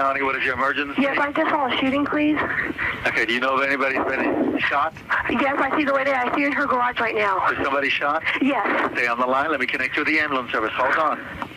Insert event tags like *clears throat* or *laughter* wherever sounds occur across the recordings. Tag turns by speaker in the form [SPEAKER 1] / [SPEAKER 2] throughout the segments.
[SPEAKER 1] County, what is your emergency?
[SPEAKER 2] Yes, I just saw a shooting, please.
[SPEAKER 1] Okay, do you know if anybody's been shot?
[SPEAKER 2] Yes, I see the lady. I see her in her garage right now.
[SPEAKER 1] Is somebody shot?
[SPEAKER 2] Yes.
[SPEAKER 1] Stay on the line. Let me connect you with the ambulance service. Hold on.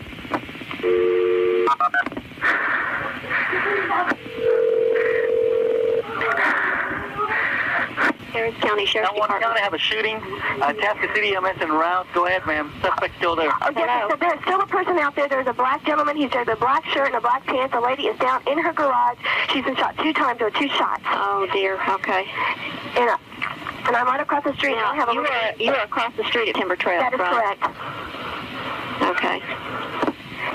[SPEAKER 2] Harris County Sheriff's
[SPEAKER 1] Now, one county have a shooting. Uh, Atascocita EMS en route. Go ahead, ma'am. Suspect still there.
[SPEAKER 2] Oh, yes, so there's still a person out there. There's a black gentleman. He's wearing a black shirt and a black pants. The lady is down in her garage. She's been shot two times or two shots.
[SPEAKER 3] Oh dear. Okay.
[SPEAKER 2] And, uh, and I'm right across the street. I have a
[SPEAKER 3] you are you are across the street at Timber Trail.
[SPEAKER 2] That is
[SPEAKER 3] right?
[SPEAKER 2] correct.
[SPEAKER 3] Okay.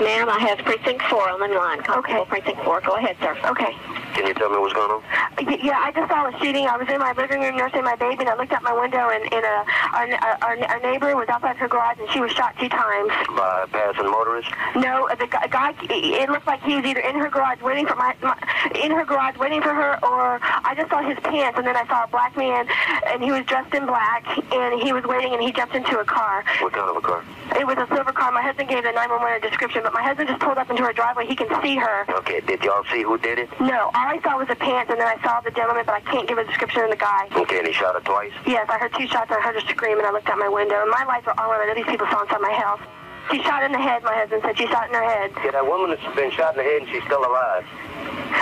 [SPEAKER 3] Ma'am, I have precinct four on the line. Constable
[SPEAKER 2] Okay.
[SPEAKER 3] precinct four. Go ahead, sir.
[SPEAKER 2] Okay.
[SPEAKER 4] Can you tell me what's going on?
[SPEAKER 2] Uh, yeah, I just saw a shooting. I was in my living room nursing my baby, and I looked out my window, and, and uh, our, uh, our, our neighbor was outside her garage, and she was shot two times.
[SPEAKER 4] By a passing motorists?
[SPEAKER 2] No, uh, the guy. It looked like he was either in her garage waiting for my, my, in her garage waiting for her, or I just saw his pants, and then I saw a black man, and he was dressed in black, and he was waiting, and he jumped into a car.
[SPEAKER 4] What kind of a car?
[SPEAKER 2] It was a silver car. My husband gave the 911 description, but my husband just pulled up into her driveway. He can see her.
[SPEAKER 4] Okay, did y'all see who did it?
[SPEAKER 2] No, all I saw was the pants, and then I saw the gentleman, but I can't give a description of the guy.
[SPEAKER 4] Okay, and he shot her twice?
[SPEAKER 2] Yes, I heard two shots, and I heard her scream, and I looked out my window, and my lights were on, and these people saw inside my house. She shot in the head, my husband said. She shot in her head.
[SPEAKER 4] Yeah, that woman has been shot in the head and she's still alive.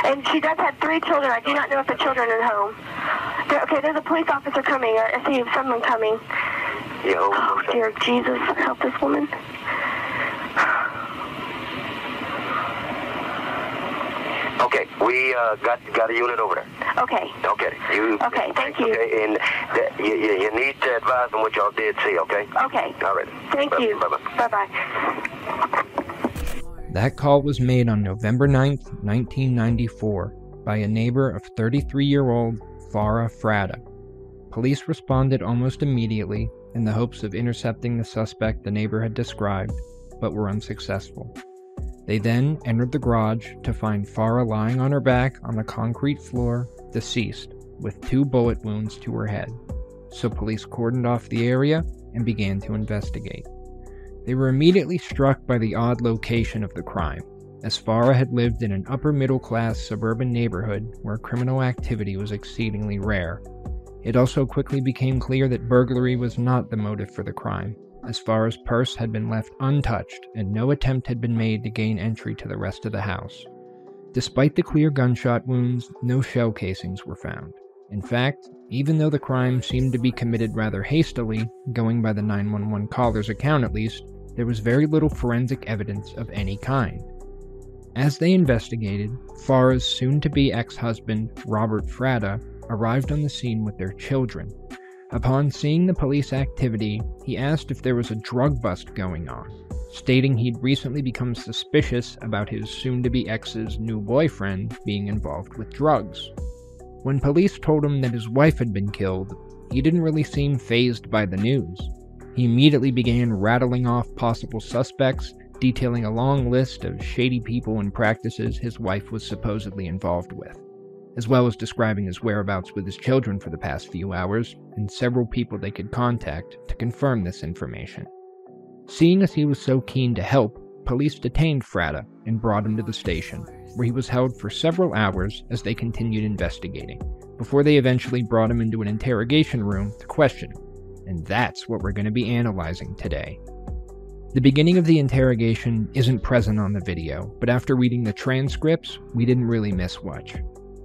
[SPEAKER 2] And she does have three children. I do not know if the children are home. There, okay, there's a police officer coming. I I see someone coming.
[SPEAKER 4] Yeah,
[SPEAKER 2] Oh, dear Jesus, help this woman.
[SPEAKER 4] Okay, we uh, got got a unit over there.
[SPEAKER 2] Okay.
[SPEAKER 4] Okay, you.
[SPEAKER 2] Okay, thank you.
[SPEAKER 4] Okay, and that, you, you, you need to advise them what y'all did see. Okay.
[SPEAKER 2] Okay.
[SPEAKER 4] All right.
[SPEAKER 2] Thank
[SPEAKER 4] Bye-
[SPEAKER 2] you.
[SPEAKER 4] Bye-bye.
[SPEAKER 2] Bye-bye.
[SPEAKER 5] That call was made on November 9th, 1994, by a neighbor of 33 year old Farah Fratta. Police responded almost immediately in the hopes of intercepting the suspect the neighbor had described, but were unsuccessful. They then entered the garage to find Farah lying on her back on the concrete floor, deceased, with two bullet wounds to her head. So police cordoned off the area and began to investigate. They were immediately struck by the odd location of the crime, as Farah had lived in an upper middle class suburban neighborhood where criminal activity was exceedingly rare. It also quickly became clear that burglary was not the motive for the crime, as far as purse had been left untouched and no attempt had been made to gain entry to the rest of the house. Despite the clear gunshot wounds, no shell casings were found. In fact, even though the crime seemed to be committed rather hastily, going by the 911 caller's account at least, there was very little forensic evidence of any kind. As they investigated, Farah's soon to be ex husband, Robert Fratta, arrived on the scene with their children. Upon seeing the police activity, he asked if there was a drug bust going on, stating he'd recently become suspicious about his soon to be ex's new boyfriend being involved with drugs. When police told him that his wife had been killed, he didn't really seem fazed by the news. He immediately began rattling off possible suspects, detailing a long list of shady people and practices his wife was supposedly involved with, as well as describing his whereabouts with his children for the past few hours and several people they could contact to confirm this information. Seeing as he was so keen to help, police detained Fratta and brought him to the station, where he was held for several hours as they continued investigating, before they eventually brought him into an interrogation room to question him. And that's what we're going to be analyzing today. The beginning of the interrogation isn't present on the video, but after reading the transcripts, we didn't really miss much.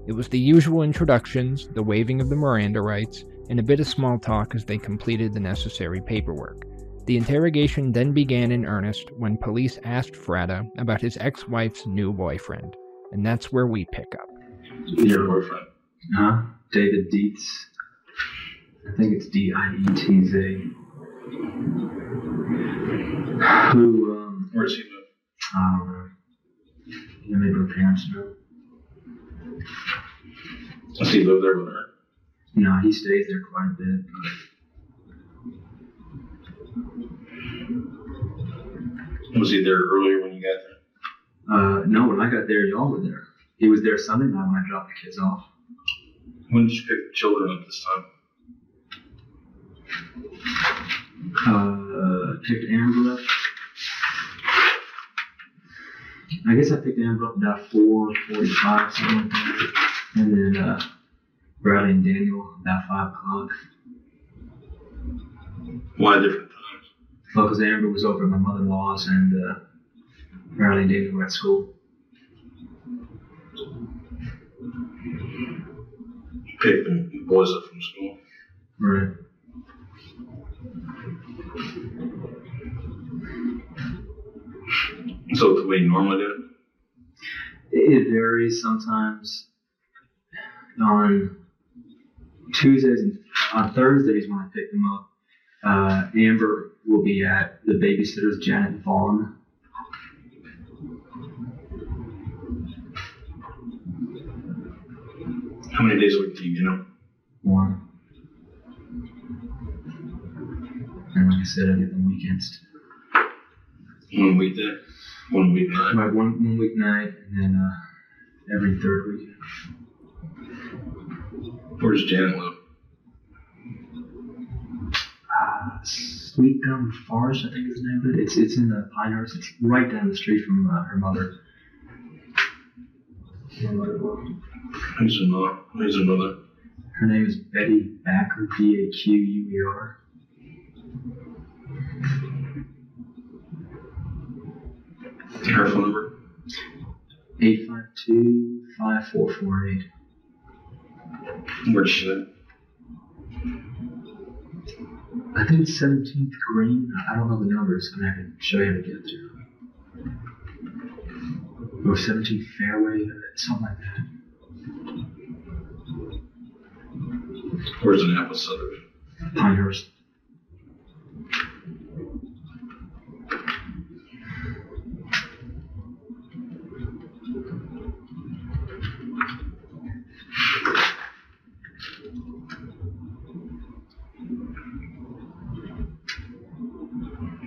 [SPEAKER 5] It was the usual introductions, the waiving of the Miranda rights, and a bit of small talk as they completed the necessary paperwork. The interrogation then began in earnest when police asked Fratta about his ex wife's new boyfriend, and that's where we pick up.
[SPEAKER 6] Your boyfriend.
[SPEAKER 7] Huh? David Dietz. I think it's D I E T Z. Who, um,
[SPEAKER 6] Where does he live?
[SPEAKER 7] I don't know. Yeah, maybe her parents know.
[SPEAKER 6] Does he live there with her?
[SPEAKER 7] No, he stays there quite a bit, but
[SPEAKER 6] Was he there earlier when you got there?
[SPEAKER 7] uh, no, when I got there, y'all were there. He was there Sunday night when I dropped the kids off.
[SPEAKER 6] When did you pick the children up this time?
[SPEAKER 7] Uh, picked Amber up. I guess I picked Amber up about four forty-five, something like that, and then uh, Bradley and Daniel about five o'clock.
[SPEAKER 6] Why different times?
[SPEAKER 7] Well, because Amber was over at my mother-in-law's, and uh, Bradley and Daniel were at school.
[SPEAKER 6] Pick the boys up from school.
[SPEAKER 7] Right.
[SPEAKER 6] So the way you normally do it?
[SPEAKER 7] It varies sometimes. On Tuesdays and on Thursdays when I pick them up, uh, Amber will be at the babysitter's Janet Vaughn.
[SPEAKER 6] How many days a week do you get them?
[SPEAKER 7] One. And like I said, I get them weekends.
[SPEAKER 6] One weekday? One weeknight?
[SPEAKER 7] Like one one weeknight and then uh, every third weekend.
[SPEAKER 6] Where's Janet?
[SPEAKER 7] Uh, Sweet Gum Forest, I think is the name of it. It's it's in the Pinehurst. It's right down the street from uh, her mother. Her mother.
[SPEAKER 6] Who's her mother? Who's her mother?
[SPEAKER 7] Her name is Betty Baquer, B A Q U E R.
[SPEAKER 6] Her phone number?
[SPEAKER 7] 852 5448.
[SPEAKER 6] She?
[SPEAKER 7] I think it's 17th Green. I don't know the numbers. I mean, I can show you how to get there. Or 17th Fairway, something like that.
[SPEAKER 6] Where's Annapolis Southern?
[SPEAKER 7] Pinehurst.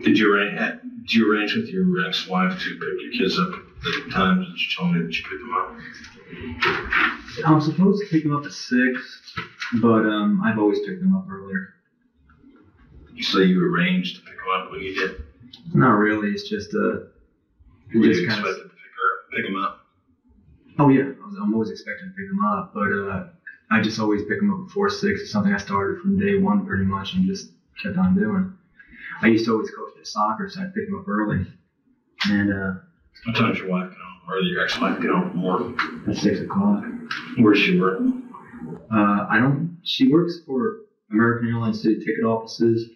[SPEAKER 6] Did you arrange, did you arrange with your ex-wife to pick your kids up at the times that you told me that you picked them up?
[SPEAKER 7] I'm supposed to pick them up at 6, but um, I've always picked them up earlier.
[SPEAKER 6] You so say you arranged to pick them up when you did?
[SPEAKER 7] Not really. It's just uh,
[SPEAKER 6] you
[SPEAKER 7] just kind of.
[SPEAKER 6] to pick her pick them up?
[SPEAKER 7] Oh yeah, I was, I'm always expecting to pick them up, but uh, I just always pick them up before six. It's something I started from day one, pretty much, and just kept on doing. I used to always coach at soccer, so I'd pick them up early, and uh,
[SPEAKER 6] What time's your wife get home? Or your ex-wife get home from work?
[SPEAKER 7] at six o'clock.
[SPEAKER 6] Where's she work?
[SPEAKER 7] Uh, I don't. She works for American Airlines City Ticket Offices.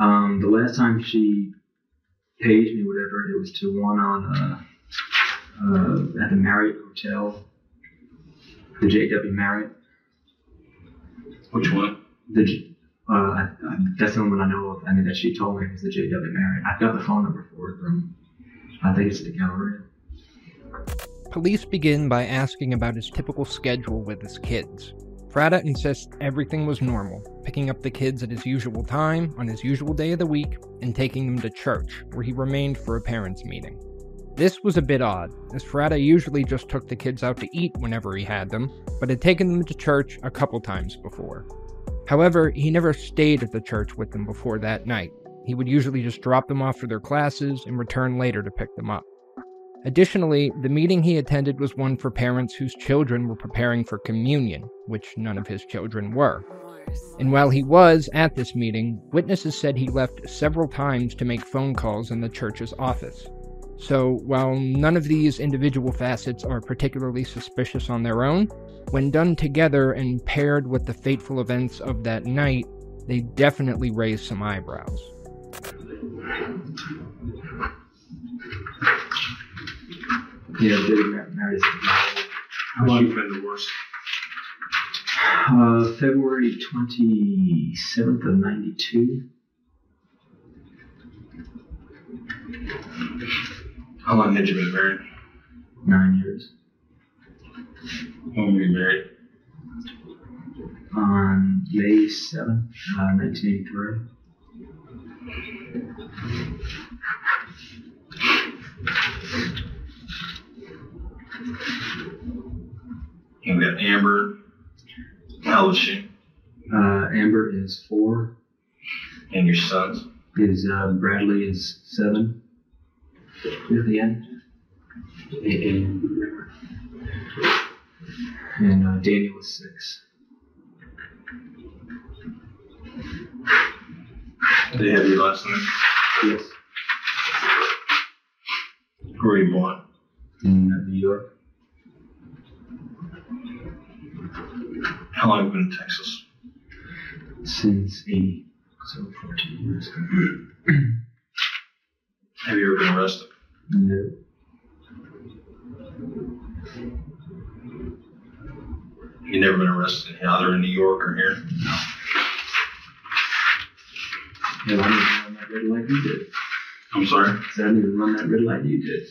[SPEAKER 7] Um, the last time she paid me, whatever, it was to one on uh, uh, at the Marriott Hotel, the JW Marriott.
[SPEAKER 6] Which one?
[SPEAKER 7] The uh, that's the only one I know of. I mean, that she told me was the JW Marriott. I've got the phone number for from. I think it's the Galleria.
[SPEAKER 5] Police begin by asking about his typical schedule with his kids. Fratta insists everything was normal, picking up the kids at his usual time, on his usual day of the week, and taking them to church, where he remained for a parents' meeting. This was a bit odd, as Fratta usually just took the kids out to eat whenever he had them, but had taken them to church a couple times before. However, he never stayed at the church with them before that night. He would usually just drop them off for their classes and return later to pick them up. Additionally, the meeting he attended was one for parents whose children were preparing for communion, which none of his children were. And while he was at this meeting, witnesses said he left several times to make phone calls in the church's office. So, while none of these individual facets are particularly suspicious on their own, when done together and paired with the fateful events of that night, they definitely raise some eyebrows.
[SPEAKER 7] Yeah, David Mar- married.
[SPEAKER 6] How's she been divorced?
[SPEAKER 7] Uh, February 27th of 92.
[SPEAKER 6] How long had you been married?
[SPEAKER 7] Nine years.
[SPEAKER 6] When were you married?
[SPEAKER 7] On May 7th, uh, 1983.
[SPEAKER 6] We got Amber. How old is she?
[SPEAKER 7] Uh, Amber is four.
[SPEAKER 6] And your sons?
[SPEAKER 7] Is uh, Bradley is seven. Near the end. and and uh, Daniel was six.
[SPEAKER 6] Did they have your last name?
[SPEAKER 7] Yes.
[SPEAKER 6] Where were you born?
[SPEAKER 7] In New York.
[SPEAKER 6] How long have you been in Texas?
[SPEAKER 7] since 80, so 14 years.
[SPEAKER 6] Have you ever been arrested?
[SPEAKER 7] No.
[SPEAKER 6] You never been arrested either in New York or here?
[SPEAKER 7] No, I didn't run that red light you did.
[SPEAKER 6] I'm sorry?
[SPEAKER 7] So I didn't even run that red light you did.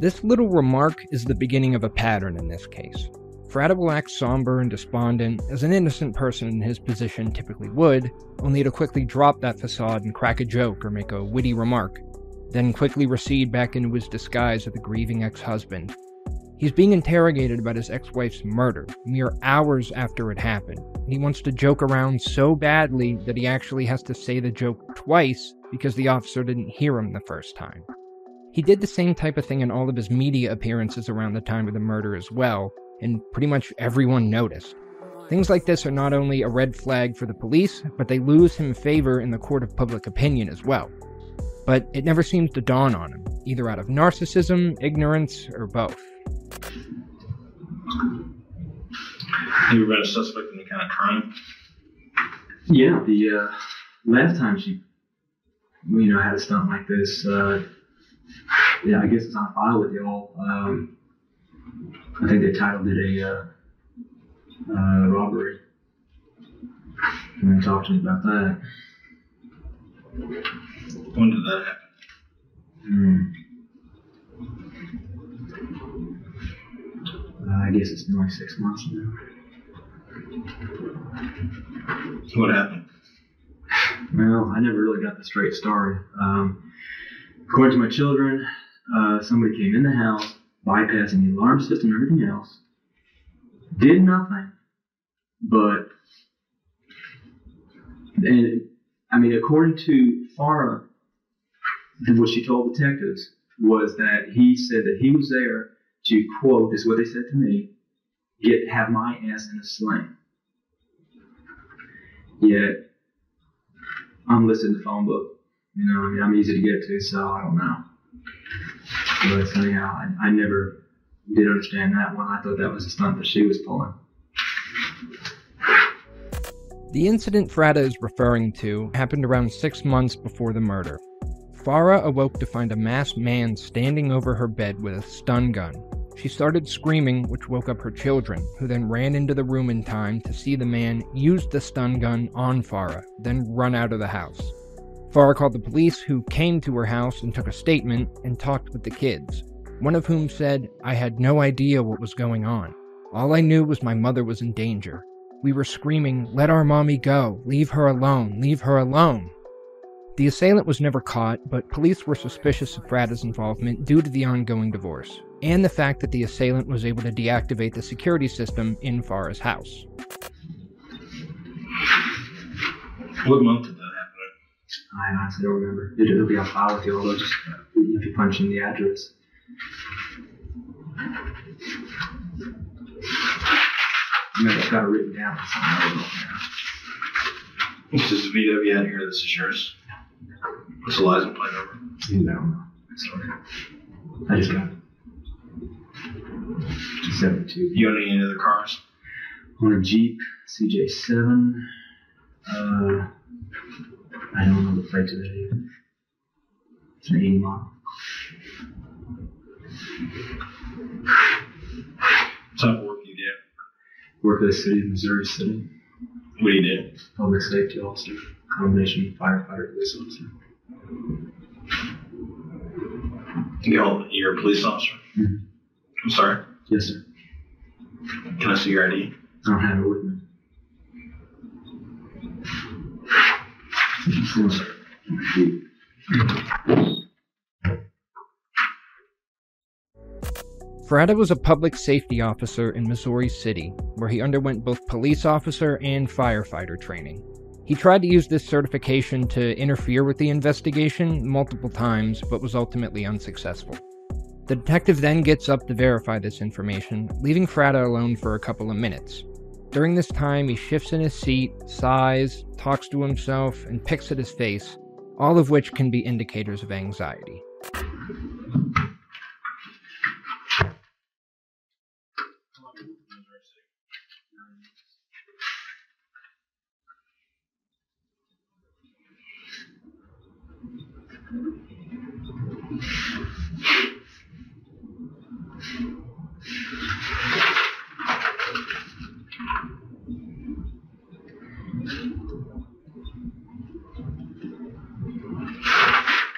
[SPEAKER 5] This little remark is the beginning of a pattern in this case. Fratta will act somber and despondent, as an innocent person in his position typically would, only to quickly drop that facade and crack a joke or make a witty remark, then quickly recede back into his disguise of the grieving ex husband. He's being interrogated about his ex wife's murder, mere hours after it happened. He wants to joke around so badly that he actually has to say the joke twice because the officer didn't hear him the first time. He did the same type of thing in all of his media appearances around the time of the murder as well, and pretty much everyone noticed. Things like this are not only a red flag for the police, but they lose him favor in the court of public opinion as well. But it never seems to dawn on him, either out of narcissism, ignorance, or both.
[SPEAKER 6] Have you been a suspect in any kind of crime?
[SPEAKER 7] Yeah, the uh, last time she, you know, had a stunt like this, uh, yeah, I guess it's on file with y'all. Um, I think they titled it a uh, uh, robbery. And they talked to me about that.
[SPEAKER 6] When did that happen?
[SPEAKER 7] Hmm. I guess it's been like six months now.
[SPEAKER 6] What happened?
[SPEAKER 7] Well, I never really got the straight story. Um, according to my children, uh, somebody came in the house, bypassing the alarm system and everything else, did nothing, but, and I mean, according to Farah, what she told detectives was that he said that he was there to quote, is what they said to me, get have my ass in a sling. Yet I'm listed in the phone book. You know, I mean, I'm easy to get to, so I don't know. But anyhow, I, I never did understand that one. I thought that was a stunt that she was pulling.
[SPEAKER 5] The incident Fratta is referring to happened around six months before the murder. Farah awoke to find a masked man standing over her bed with a stun gun. She started screaming, which woke up her children, who then ran into the room in time to see the man use the stun gun on Farah, then run out of the house. Farah called the police, who came to her house and took a statement and talked with the kids, one of whom said, I had no idea what was going on. All I knew was my mother was in danger. We were screaming, Let our mommy go! Leave her alone! Leave her alone! The assailant was never caught, but police were suspicious of Fratta's involvement due to the ongoing divorce, and the fact that the assailant was able to deactivate the security system in Farah's house.
[SPEAKER 6] What month did that happen?
[SPEAKER 7] I honestly don't remember. It, it'll be on file with you, although just uh, if you punch in the address. Remember, I've got it written down. somewhere. I don't know.
[SPEAKER 6] This is VW out here. This is yours. What's the license plate number?
[SPEAKER 7] You know. Sorry. I just got it. 72.
[SPEAKER 6] You own any other cars?
[SPEAKER 7] On a Jeep CJ7. Uh, I don't know the plate to that either. It's an 80 model.
[SPEAKER 6] What type of work you do?
[SPEAKER 7] Work for the city of Missouri City.
[SPEAKER 6] What do you do?
[SPEAKER 7] Public safety officer. Combination firefighter police officer.
[SPEAKER 6] You're, you're a police officer?
[SPEAKER 7] Mhm.
[SPEAKER 6] I'm sorry.
[SPEAKER 7] Yes, sir.
[SPEAKER 6] Can I see your ID?
[SPEAKER 7] I don't have it with me.
[SPEAKER 5] Fratta was a public safety officer in Missouri City, where he underwent both police officer and firefighter training. He tried to use this certification to interfere with the investigation multiple times, but was ultimately unsuccessful. The detective then gets up to verify this information, leaving Fratta alone for a couple of minutes. During this time, he shifts in his seat, sighs, talks to himself, and picks at his face, all of which can be indicators of anxiety.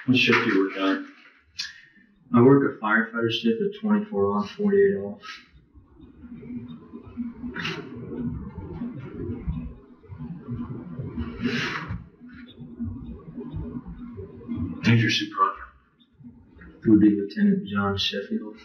[SPEAKER 6] What shift do you work on?
[SPEAKER 7] I work a firefighter shift at 24 on, 48 off.
[SPEAKER 6] Who's your supervisor?
[SPEAKER 7] It would be Lieutenant John Sheffield.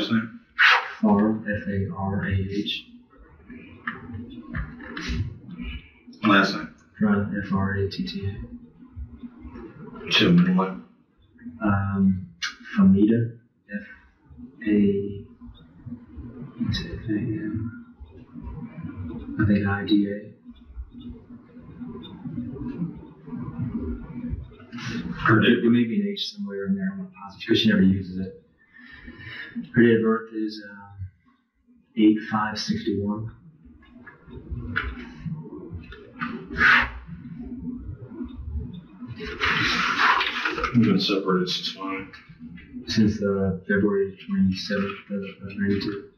[SPEAKER 6] Wife's name?
[SPEAKER 7] Farah, F A R A H.
[SPEAKER 6] Last name?
[SPEAKER 7] Fratta, F R A T T A.
[SPEAKER 6] What's your middle name?
[SPEAKER 7] Um, Famida, F A. What's it, F A M? I think I D A.
[SPEAKER 6] Her
[SPEAKER 7] There, there may be an H somewhere in there. I'm not positive because she never uses it. Her date of birth is um, eight five sixty one.
[SPEAKER 6] We've been separated since when?
[SPEAKER 7] Since uh, February twenty seventh of ninety two.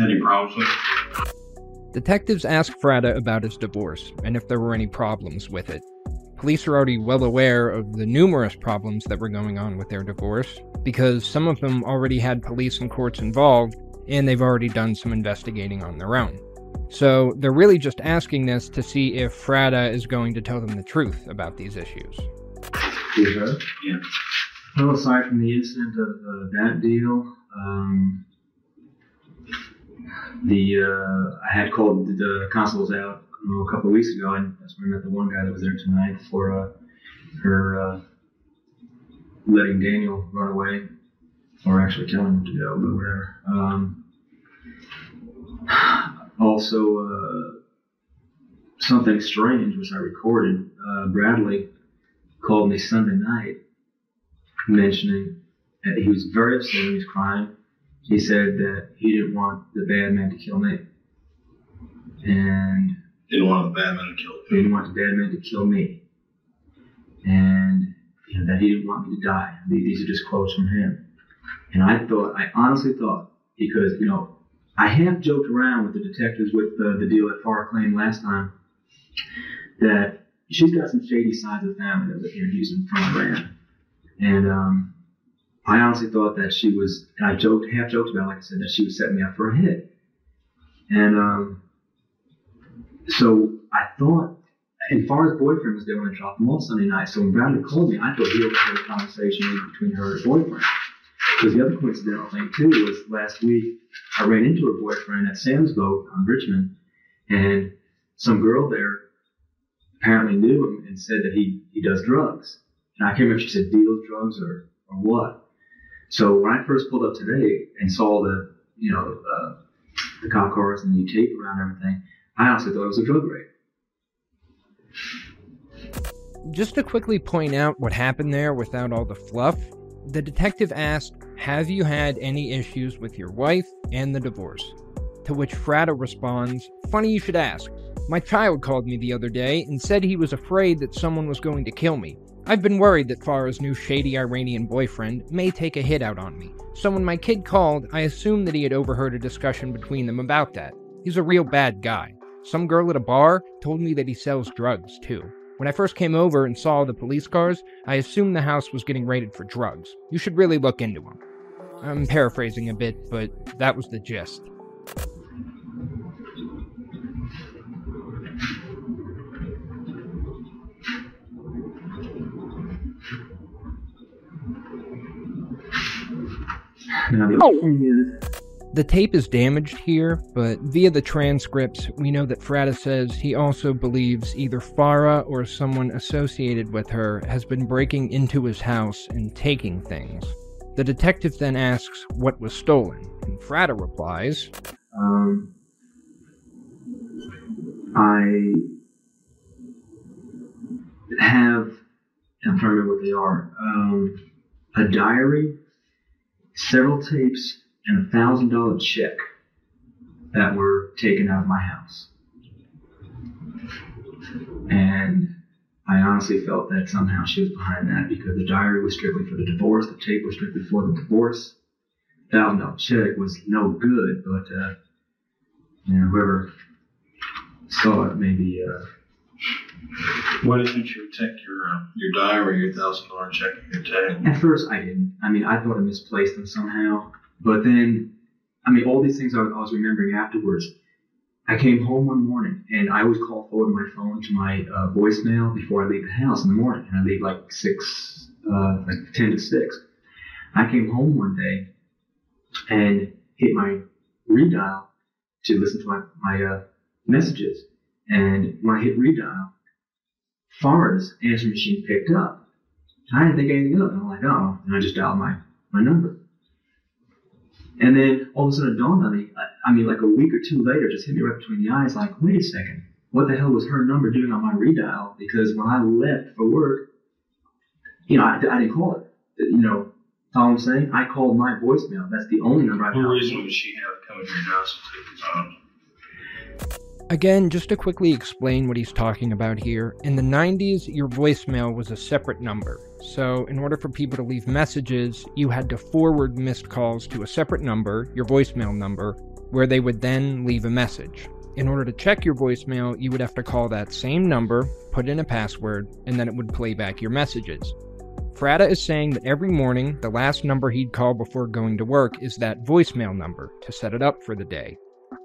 [SPEAKER 6] Any problems with it?
[SPEAKER 5] Detectives ask Fratta about his divorce and if there were any problems with it. Police are already well aware of the numerous problems that were going on with their divorce, because some of them already had police and courts involved, and they've already done some investigating on their own. So they're really just asking this to see if Fratta is going to tell them the truth about these issues.
[SPEAKER 7] Is her?
[SPEAKER 6] Yeah.
[SPEAKER 7] Well, aside from the incident of uh, that deal, um, the uh, I had called the, the out know, a couple of weeks ago, and that's when I met the one guy that was there tonight for uh, her uh, letting Daniel run away, or actually telling him to go, but whatever. Um, also, uh, something strange, which I recorded. Uh, Bradley called me Sunday night mentioning that he was very upset. He was crying. He said that he didn't want the bad man to kill me, and
[SPEAKER 6] Didn't want the bad man to kill
[SPEAKER 7] didn't want the bad man to kill me, and know, that he didn't want me to die. These are just quotes from him. And I thought, I honestly thought, because you know, I half joked around with the detectives with the, the deal at Far Claim last time that she's got some shady sides of family that live here in Houston from Iran. And um, I honestly thought that she was, and I joked, half joked about, it, like I said, that she was setting me up for a hit. And um, so I thought, and Farah's boyfriend was there when I dropped him off Sunday night. So when Bradley called me, I thought he overheard a conversation between her and her boyfriend. Because the other coincidental thing too was last week I ran into her boyfriend at Sam's Boat on Richmond, and some girl there apparently knew him and said that he, he does drugs. And I can't remember if she said deals drugs or, or what. So when I first pulled up today and saw the you know uh, the cop cars and the tape around everything, I honestly thought it was a drug raid.
[SPEAKER 5] Just to quickly point out what happened there without all the fluff, the detective asked, Have you had any issues with your wife and the divorce? To which Fratta responds, Funny you should ask. My child called me the other day and said he was afraid that someone was going to kill me. I've been worried that Farah's new shady Iranian boyfriend may take a hit out on me. So when my kid called, I assumed that he had overheard a discussion between them about that. He's a real bad guy. Some girl at a bar told me that he sells drugs, too. When I first came over and saw the police cars, I assumed the house was getting raided for drugs. You should really look into them. I'm paraphrasing a bit, but that was the gist.
[SPEAKER 7] Oh the
[SPEAKER 5] tape is damaged here, but via the transcripts, we know that Fratta says he also believes either Farah or someone associated with her has been breaking into his house and taking things. The detective then asks what was stolen, and Fratta replies,
[SPEAKER 7] um, I have, I'm trying to remember what they are, um, a diary, several tapes, and a thousand dollar check that were taken out of my house. And I honestly felt that somehow she was behind that because the diary was strictly for the divorce, the tape was strictly for the divorce. Thousand dollar check was no good, but uh, you know, whoever saw it maybe uh,
[SPEAKER 6] Why didn't you protect your uh, your diary, your thousand dollar check, and your tag?
[SPEAKER 7] At first, I didn't. I mean, I thought I misplaced them somehow. But then, I mean, all these things I, I was remembering afterwards. I came home one morning and I always call forward my phone to my uh, voicemail before I leave the house in the morning. And I leave like six, uh, like 10 to 6. I came home one day and hit my redial to listen to my, my uh, messages. And when I hit redial, Farah's answering machine picked up. I didn't think anything of it. I'm like, oh, and I just dialed my, my number. And then all of a sudden it dawned on me, I, I mean, like a week or two later, just hit me right between the eyes, like, wait a second, what the hell was her number doing on my redial? Because when I left for work, you know, I, I didn't call it. You know, all I'm saying? I called my voicemail. That's the only number I
[SPEAKER 6] What reason would she have come to your house and take the phone?
[SPEAKER 5] Again, just to quickly explain what he's talking about here, in the 90s, your voicemail was a separate number. So, in order for people to leave messages, you had to forward missed calls to a separate number, your voicemail number, where they would then leave a message. In order to check your voicemail, you would have to call that same number, put in a password, and then it would play back your messages. Fratta is saying that every morning, the last number he'd call before going to work is that voicemail number to set it up for the day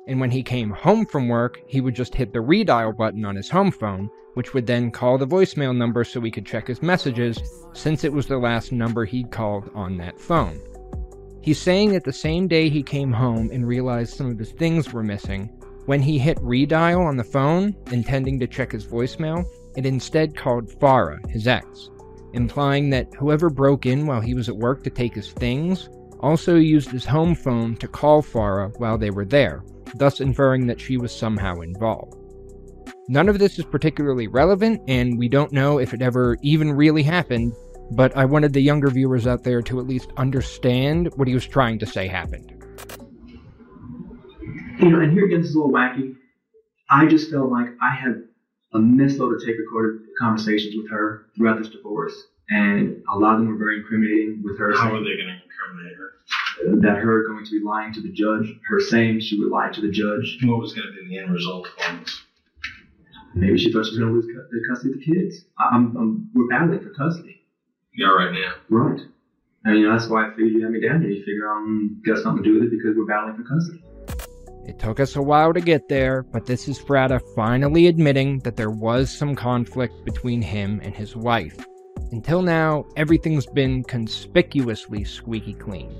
[SPEAKER 5] and when he came home from work, he would just hit the redial button on his home phone, which would then call the voicemail number so he could check his messages, since it was the last number he'd called on that phone. He's saying that the same day he came home and realized some of his things were missing, when he hit redial on the phone, intending to check his voicemail, it instead called Farah, his ex, implying that whoever broke in while he was at work to take his things also used his home phone to call Farah while they were there, thus inferring that she was somehow involved. None of this is particularly relevant, and we don't know if it ever even really happened, but I wanted the younger viewers out there to at least understand what he was trying to say happened.
[SPEAKER 7] You know, and here again, this is a little wacky. I just felt like I had a missload of tape recorded conversations with her throughout this divorce, and a lot of them were very incriminating with her
[SPEAKER 6] How
[SPEAKER 7] saying
[SPEAKER 6] are they going to incriminate her?
[SPEAKER 7] that her going to be lying to the judge, her saying she would lie to the judge.
[SPEAKER 6] What was going to be the end result of all this?
[SPEAKER 7] Maybe she thought she was going to lose cu- the custody of the kids. I- I'm, I'm, we're battling for custody.
[SPEAKER 6] Yeah, right now.
[SPEAKER 7] Right. And you know, that's why I figured you had me down here. You figure I'm mm, got something to do with it because we're battling for custody.
[SPEAKER 5] It took us a while to get there, but this is Fratta finally admitting that there was some conflict between him and his wife. Until now, everything's been conspicuously squeaky clean.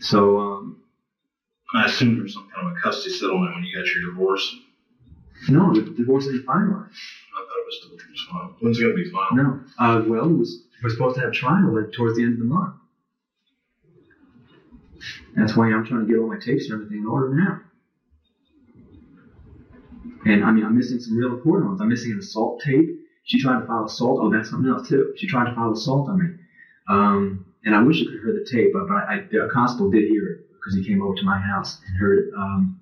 [SPEAKER 7] So, um,
[SPEAKER 6] I assume there was some kind of a custody settlement when you got your divorce.
[SPEAKER 7] no, the divorce isn't finalized.
[SPEAKER 6] I thought it was still it was final. When's it going to be final?
[SPEAKER 7] No. Uh, well, it was, we're supposed to have trial like towards the end of the month. That's why I'm trying to get all my tapes and everything in order now. And I mean, I'm missing some real important ones. I'm missing an assault tape. She tried to file assault. Oh, that's something else too. She tried to file assault on me. Um, and I wish you could heard the tape, but, I, the constable did hear it because he came over to my house and heard. Um,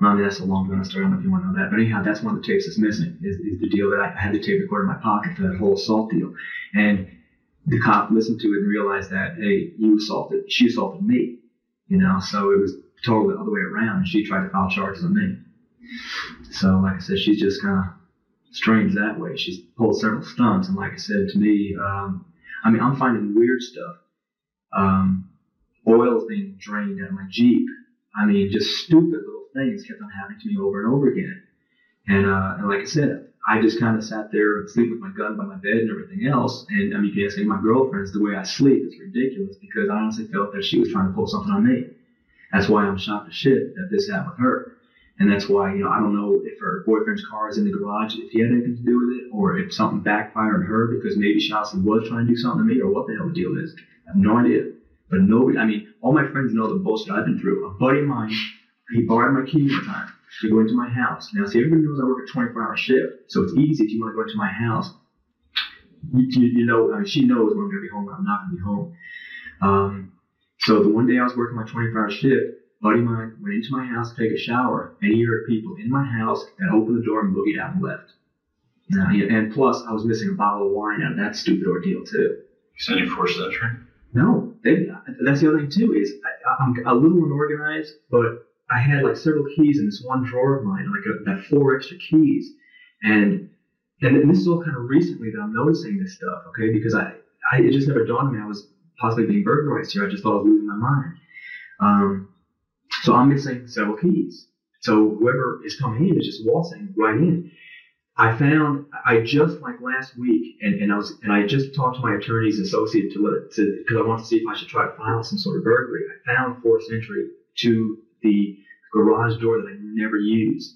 [SPEAKER 7] I mean, that's a long story. I don't know if you want to know that. But anyhow, that's one of the tapes that's missing is, is the deal that I had the tape recorded in my pocket for that whole assault deal. And the cop listened to it and realized that, hey, you assaulted, she assaulted me. You know, so it was totally the other way around. And she tried to file charges on me. So, like I said, she's just kind of strange that way. She's pulled several stunts. And like I said to me, um, I mean, I'm finding weird stuff. Um, oil is being drained out of my Jeep. I mean, just stupid little things kept on happening to me over and over again. And, uh, and like I said, I just kind of sat there and sleep with my gun by my bed and everything else. And I mean, if you ask any of my girlfriends the way I sleep is ridiculous because I honestly felt that she was trying to pull something on me. That's why I'm shocked as shit that this happened with her. And that's why, you know, I don't know if her boyfriend's car is in the garage, if he had anything to do with it, or if something backfired on her because maybe she was trying to do something to me, or what the hell the deal is. I have no idea. But nobody, I mean, all my friends know the bullshit I've been through. A buddy of mine, he borrowed my key one time to go into my house. Now, see, everybody knows I work a 24 hour shift, so it's easy if you want to go into my house. You, you, you know, I mean, she knows when I'm going to be home when I'm not going to be home. Um, so the one day I was working my 24 hour shift, buddy of mine went into my house to take a shower, and he heard people in my house that opened the door and boogied out and left. Now, and plus, I was missing a bottle of wine out of that stupid ordeal too.
[SPEAKER 6] Is any forced entry?
[SPEAKER 7] No, they, that's the other thing too is I, I'm a little unorganized, but I had like several keys in this one drawer of mine, like a, that four extra keys, and and this is all kind of recently that I'm noticing this stuff, okay? Because I, I it just never dawned on me I was possibly being burglarized here. I just thought I was losing my mind. Um, so I'm missing several keys. So whoever is coming in is just waltzing right in. I found I just like last week, and, and I was and I just talked to my attorney's associate to let to because I wanted to see if I should try to file some sort of burglary. I found forced entry to the garage door that I never used,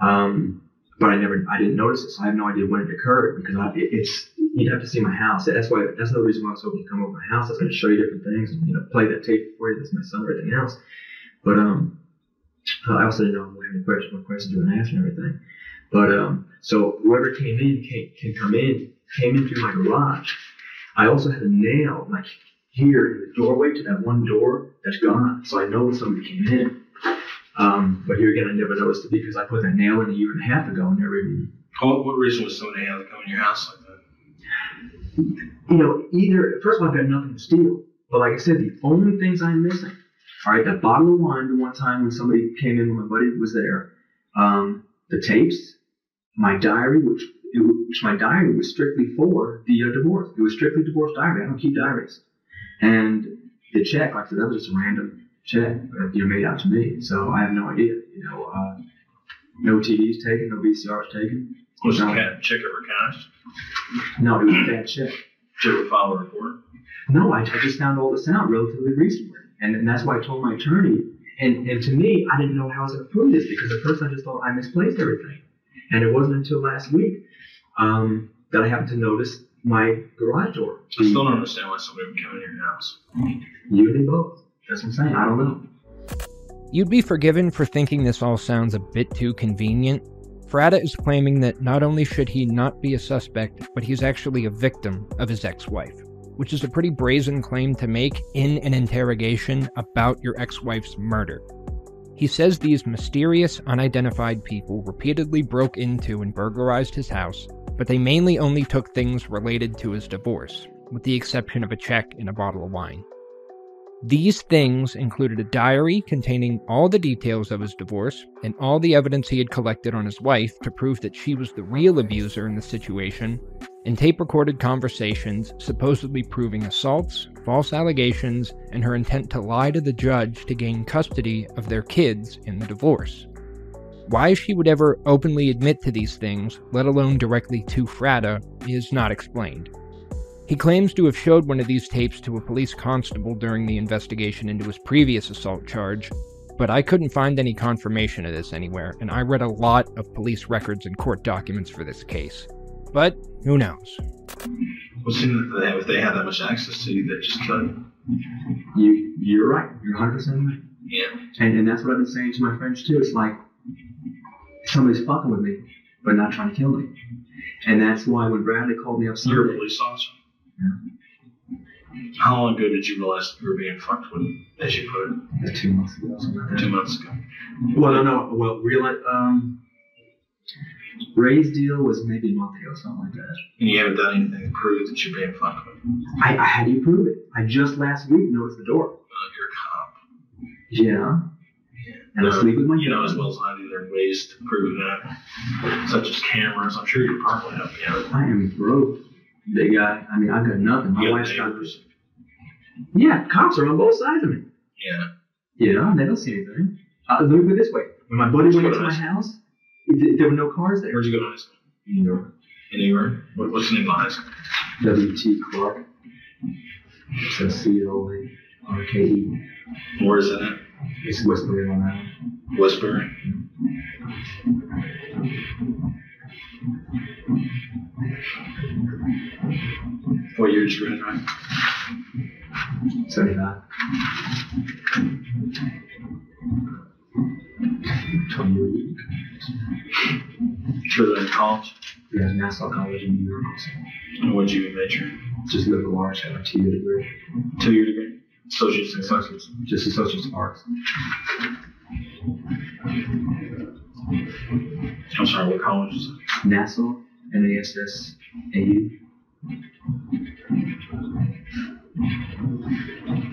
[SPEAKER 7] um, but I never I didn't notice it, so I have no idea when it occurred because I, it, it's you'd have to see my house. That's why that's another reason why I was hoping to come over my house. I was going to show you different things and you know play that tape for you. That's my son, everything else. But um, I also didn't know what any questions, what questions you were going to ask and everything. But um, so whoever came in can, can come in, came in through my garage. I also had a nail like here in the doorway to that one door that's gone. So I know somebody came in. Um, but here again, I never noticed it because I put that nail in a year and a half ago and never even,
[SPEAKER 6] What, what reason was somebody had to come in your house like that?
[SPEAKER 7] you know, either, first of all, I've got nothing to steal. But like I said, the only things I'm missing, all right, that bottle of wine the one time when somebody came in when my buddy was there, um, the tapes, my diary, which it, which my diary was strictly for the uh, divorce. It was strictly divorce diary. I don't keep diaries. And the check, like I said, that was just a random check that you know, made out to me. So I have no idea. You know, uh, no TVs taken, no VCRs taken.
[SPEAKER 6] Was the
[SPEAKER 7] No.
[SPEAKER 6] cat check ever cashed?
[SPEAKER 7] No, it was a bad check.
[SPEAKER 6] Did you ever file a report?
[SPEAKER 7] No, I, I just found all this out relatively recently. And, and that's why I told my attorney. And, and to me, I didn't know how I was going to prove this because at first I just thought I misplaced everything. And it wasn't until last week um, that I happened to notice my garage door.
[SPEAKER 6] I still don't understand why somebody would come in your house.
[SPEAKER 7] You and me both. That's what I'm saying. I don't know.
[SPEAKER 5] You'd be forgiven for thinking this all sounds a bit too convenient. Fratta is claiming that not only should he not be a suspect, but he's actually a victim of his ex wife, which is a pretty brazen claim to make in an interrogation about your ex wife's murder. He says these mysterious, unidentified people repeatedly broke into and burglarized his house, but they mainly only took things related to his divorce, with the exception of a check and a bottle of wine. These things included a diary containing all the details of his divorce and all the evidence he had collected on his wife to prove that she was the real abuser in the situation, and tape recorded conversations supposedly proving assaults, false allegations, and her intent to lie to the judge to gain custody of their kids in the divorce. Why she would ever openly admit to these things, let alone directly to Fratta, is not explained. He claims to have showed one of these tapes to a police constable during the investigation into his previous assault charge, but I couldn't find any confirmation of this anywhere, and I read a lot of police records and court documents for this case. But who knows?
[SPEAKER 6] Well, seeing that they, if they had that much access to you, they just could.
[SPEAKER 7] You, you're right. You're 100% right.
[SPEAKER 6] Yeah.
[SPEAKER 7] And, and that's what I've been saying to my friends too. It's like somebody's fucking with me, but not trying to kill me. And that's why when Bradley called me up
[SPEAKER 6] You're a police officer. How long ago did you realize you were being fucked with, as you put it?
[SPEAKER 7] two months ago, something like that.
[SPEAKER 6] Two months ago.
[SPEAKER 7] Well, no, no. Well, real um, Ray's deal was maybe a month ago, something like that.
[SPEAKER 6] And you haven't done anything to prove that you're being fucked with.
[SPEAKER 7] I, I how do you prove it? I just last week noticed the door.
[SPEAKER 6] Uh, you're a cop.
[SPEAKER 7] Yeah. And I
[SPEAKER 6] Uh,
[SPEAKER 7] sleep with my
[SPEAKER 6] You know as well as I do, there are ways to prove that, such as cameras. I'm sure you probably have me out.
[SPEAKER 7] I am broke, big guy. I mean, I've got nothing. My wife's got. Yeah, cops are on both sides of me.
[SPEAKER 6] Yeah.
[SPEAKER 7] Yeah, they don't see anything. Uh, let me put it this way: when my buddy went into my
[SPEAKER 6] go to high
[SPEAKER 7] house, th- there were no cars there.
[SPEAKER 6] Where'd you go to high school?
[SPEAKER 7] New York.
[SPEAKER 6] In New York? What, what's the name of the high school?
[SPEAKER 7] W.T. Clarke. So C O A R K E.
[SPEAKER 6] Where is that at?
[SPEAKER 7] It's Westbury, Long Island.
[SPEAKER 6] Westbury. What year did you graduate?
[SPEAKER 7] 75. 20 year week.
[SPEAKER 6] In college.
[SPEAKER 7] Have Nassau College in New York.
[SPEAKER 6] And what'd you major?
[SPEAKER 7] Just liberal arts, got a two year degree.
[SPEAKER 6] Two year degree. Associates in Sciences.
[SPEAKER 7] Just associates of arts.
[SPEAKER 6] I'm sorry, what college is it?
[SPEAKER 7] Nassau, N A S S A U.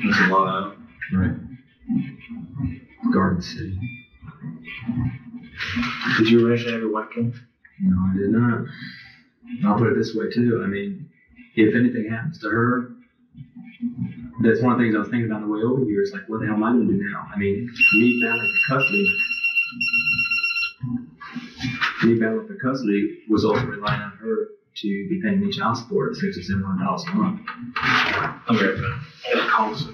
[SPEAKER 6] It's in Long Island.
[SPEAKER 7] Right. Garden City.
[SPEAKER 6] Did you originally have your wife killed?
[SPEAKER 7] No, I did not. I'll put it this way too. I mean, if anything happens to her, that's one of the things I was thinking on the way over here. Is like, what the hell am I going to do now? I mean, me battling for custody, me battling for custody was also relying on her to be paying me child support at six or seven hundred dollars a month.
[SPEAKER 6] I'm very bad. Yeah, call us.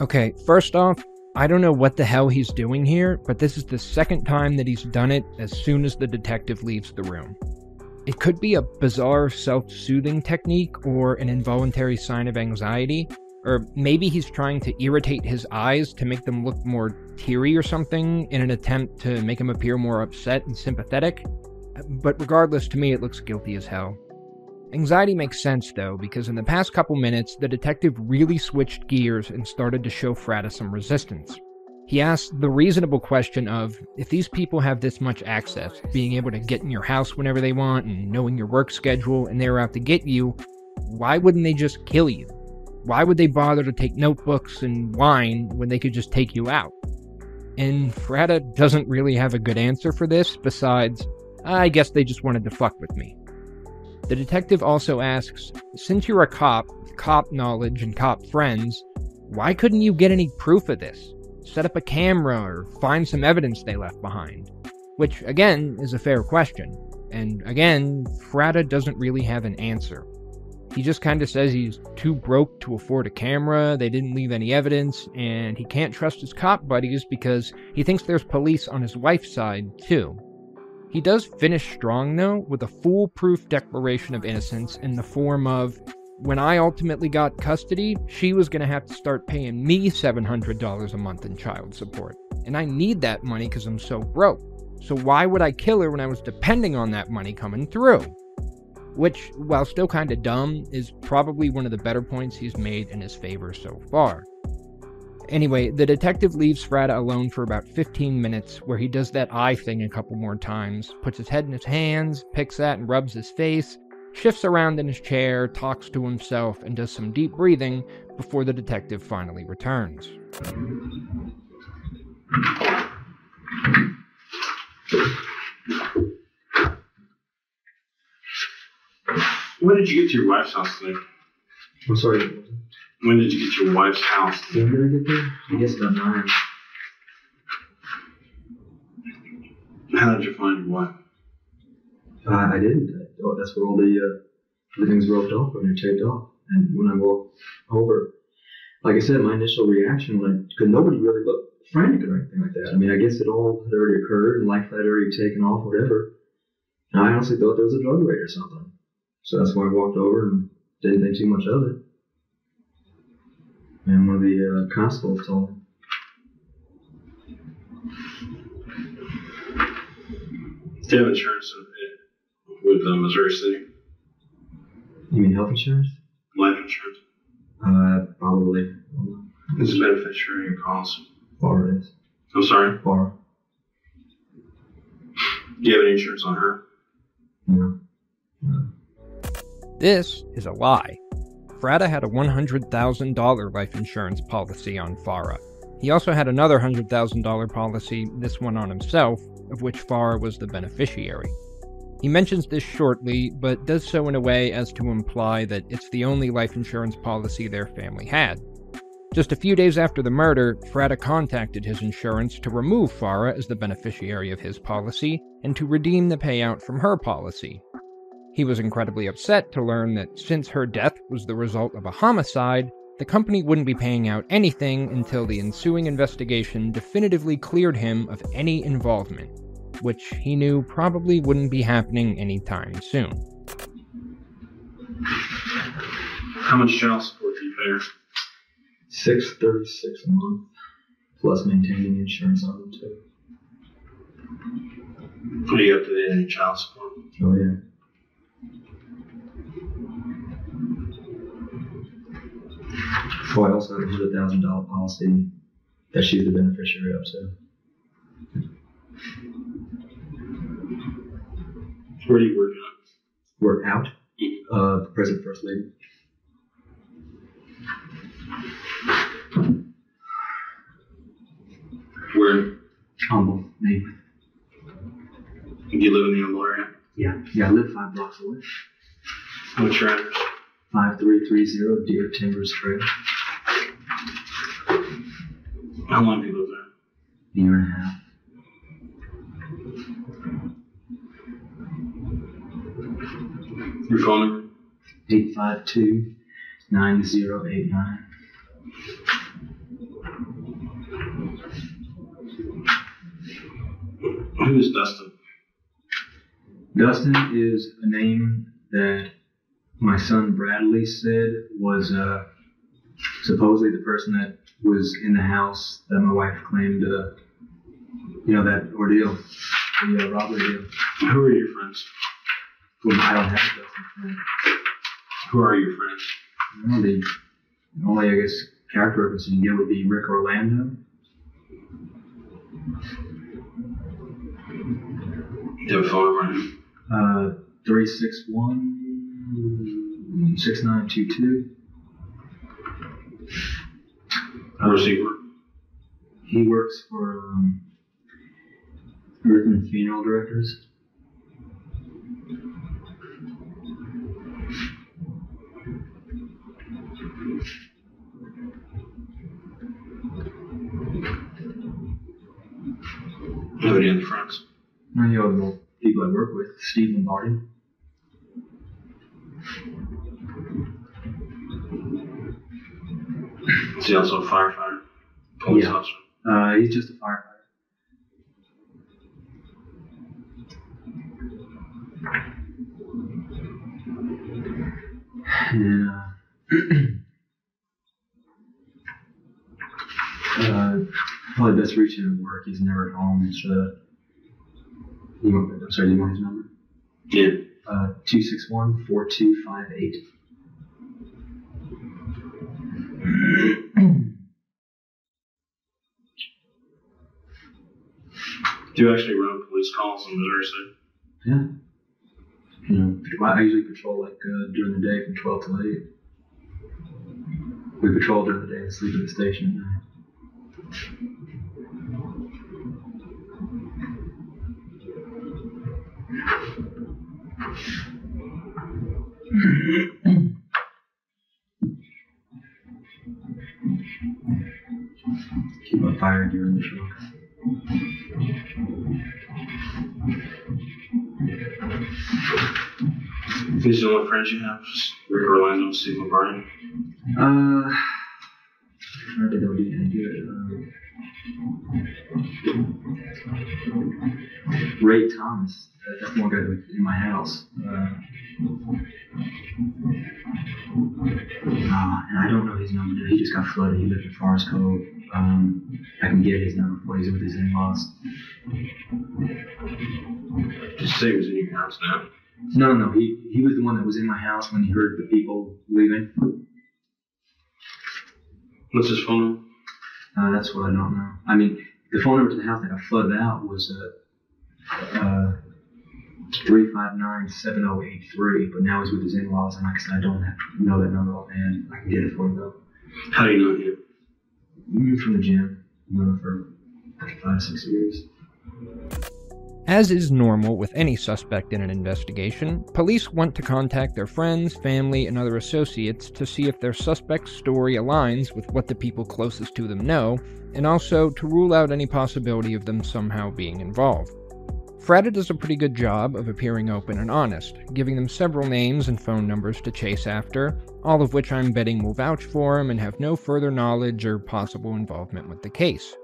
[SPEAKER 5] Okay, first off, I don't know what the hell he's doing here, but this is the second time that he's done it as soon as the detective leaves the room. It could be a bizarre self soothing technique or an involuntary sign of anxiety, or maybe he's trying to irritate his eyes to make them look more teary or something in an attempt to make him appear more upset and sympathetic. But regardless, to me, it looks guilty as hell. Anxiety makes sense though, because in the past couple minutes, the detective really switched gears and started to show Fratta some resistance. He asked the reasonable question of if these people have this much access, being able to get in your house whenever they want and knowing your work schedule and they're out to get you, why wouldn't they just kill you? Why would they bother to take notebooks and wine when they could just take you out? And Fratta doesn't really have a good answer for this besides, I guess they just wanted to fuck with me. The detective also asks Since you're a cop, cop knowledge, and cop friends, why couldn't you get any proof of this? Set up a camera or find some evidence they left behind? Which, again, is a fair question. And again, Fratta doesn't really have an answer. He just kind of says he's too broke to afford a camera, they didn't leave any evidence, and he can't trust his cop buddies because he thinks there's police on his wife's side, too. He does finish strong, though, with a foolproof declaration of innocence in the form of when I ultimately got custody, she was going to have to start paying me $700 a month in child support. And I need that money because I'm so broke. So why would I kill her when I was depending on that money coming through? Which, while still kind of dumb, is probably one of the better points he's made in his favor so far. Anyway, the detective leaves Fratta alone for about 15 minutes, where he does that eye thing a couple more times, puts his head in his hands, picks at and rubs his face, shifts around in his chair, talks to himself, and does some deep breathing before the detective finally returns.
[SPEAKER 6] When did you get to your wife's house today?
[SPEAKER 7] I'm sorry.
[SPEAKER 6] When did you get to your wife's house?
[SPEAKER 7] When did I get there? I guess about nine.
[SPEAKER 6] How did you find your wife?
[SPEAKER 7] Uh, I didn't. I, oh, that's where all the uh, everything's roped off when they're taped off. And when I walked over, like I said, my initial reaction when I, because nobody really looked frantic or anything like that. I mean, I guess it all had already occurred and life had already taken off, whatever. And I honestly thought there was a drug raid or something. So that's why I walked over and didn't think too much of it. And one of the uh, constables told me.
[SPEAKER 6] Do you have insurance with uh, Missouri City?
[SPEAKER 7] You mean health insurance?
[SPEAKER 6] Life insurance?
[SPEAKER 7] Uh, probably.
[SPEAKER 6] It's a beneficiary of cost.
[SPEAKER 7] Far is.
[SPEAKER 6] I'm sorry.
[SPEAKER 7] Far.
[SPEAKER 6] Do you have any insurance on her?
[SPEAKER 7] No.
[SPEAKER 5] This is a lie. Fratta had a $100,000 life insurance policy on Farah. He also had another $100,000 policy, this one on himself, of which Farah was the beneficiary. He mentions this shortly, but does so in a way as to imply that it's the only life insurance policy their family had. Just a few days after the murder, Fratta contacted his insurance to remove Farah as the beneficiary of his policy and to redeem the payout from her policy. He was incredibly upset to learn that since her death was the result of a homicide, the company wouldn't be paying out anything until the ensuing investigation definitively cleared him of any involvement, which he knew probably wouldn't be happening anytime soon.
[SPEAKER 6] How much child support do you pay her?
[SPEAKER 7] Six thirty six a month, plus maintaining insurance on them too.
[SPEAKER 6] Are you up to date on your child support?
[SPEAKER 7] Oh yeah. Oh, I also have a hundred thousand dollar policy that she's the beneficiary of. So
[SPEAKER 6] Where do you work at?
[SPEAKER 7] we're out. Uh, the present first lady.
[SPEAKER 6] Where
[SPEAKER 7] Humble name.
[SPEAKER 6] do you live in the Humble area?
[SPEAKER 7] Yeah. Yeah, I live five blocks away.
[SPEAKER 6] What's your address?
[SPEAKER 7] Five three three zero Deer Timbers Trail.
[SPEAKER 6] How long have you lived there?
[SPEAKER 7] Year and a half.
[SPEAKER 6] Your phone number?
[SPEAKER 7] Eight five two nine zero eight nine.
[SPEAKER 6] Who is Dustin?
[SPEAKER 7] Dustin is a name that my son Bradley said was uh, supposedly the person that was in the house that my wife claimed, uh, you know, that ordeal, the uh, robbery deal.
[SPEAKER 6] Who are your friends?
[SPEAKER 7] Well, I don't have a Dustin.
[SPEAKER 6] Who are your friends?
[SPEAKER 7] Well, the only, I guess, character reference you can get would be Rick Orlando.
[SPEAKER 6] Do you have a phone number?
[SPEAKER 7] Uh, 361 6922.
[SPEAKER 6] Where does he work?
[SPEAKER 7] He works for um, Earthman Funeral Directors.
[SPEAKER 6] Do you have any other friends?
[SPEAKER 7] And the other people I work with, Steve Lombardi.
[SPEAKER 6] Is he also a firefighter? Police
[SPEAKER 7] Yeah.
[SPEAKER 6] officer?
[SPEAKER 7] Uh, he's just a firefighter. And, uh, *clears throat* uh, probably best reach him at work. He's never at home. Uh, you want, I'm sorry, you want his number?
[SPEAKER 6] Yeah.
[SPEAKER 7] Uh, 261 4258.
[SPEAKER 6] Do you actually run police calls in Missouri City?
[SPEAKER 7] Yeah. You know, I usually patrol like uh, during the day from 12 to 8. We patrol during the day and sleep at the station at night. Keep my fire in the.
[SPEAKER 6] These are the only friends you have? Rick Orlando Steve Lombardi?
[SPEAKER 7] Uh, Ray Thomas. That, that's one guy in my house. Uh, and I don't know his number. He just got flooded. He lived in Forest Cove. Um, I can get his number for you. He's with his in-laws.
[SPEAKER 6] Did you say he was in your house now?
[SPEAKER 7] No, no, he he was the one that was in my house when he heard the people leaving.
[SPEAKER 6] What's his phone number?
[SPEAKER 7] Uh, that's what I don't know. I mean, the phone number to the house that got flooded out was uh, uh, three five nine seven zero eight three. But now he's with his in-laws, and like I said, I don't have, know that number offhand. I can get it for you though.
[SPEAKER 6] How do you know him?
[SPEAKER 7] Mm, From the gym, I've known him for five six years.
[SPEAKER 5] As is normal with any suspect in an investigation, police want to contact their friends, family, and other associates to see if their suspect's story aligns with what the people closest to them know, and also to rule out any possibility of them somehow being involved. Fratta does a pretty good job of appearing open and honest, giving them several names and phone numbers to chase after, all of which I'm betting will vouch for him and have no further knowledge or possible involvement with the case.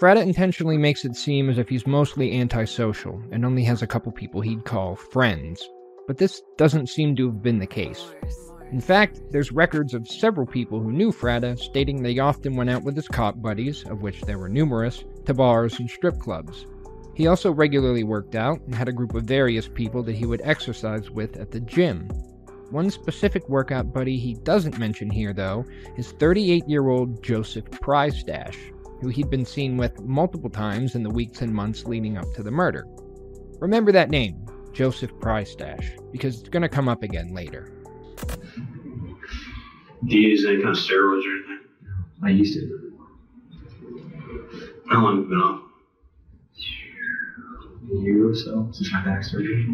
[SPEAKER 5] Fratta intentionally makes it seem as if he's mostly antisocial and only has a couple people he'd call friends, but this doesn't seem to have been the case. In fact, there's records of several people who knew Fratta stating they often went out with his cop buddies, of which there were numerous, to bars and strip clubs. He also regularly worked out and had a group of various people that he would exercise with at the gym. One specific workout buddy he doesn't mention here, though, is 38 year old Joseph Prystash, who he'd been seen with multiple times in the weeks and months leading up to the murder. Remember that name, Joseph Prystash, because it's going to come up again later.
[SPEAKER 6] Do you use any kind of steroids or anything?
[SPEAKER 7] I used to.
[SPEAKER 6] How long have you been off?
[SPEAKER 7] A year or so since my back surgery.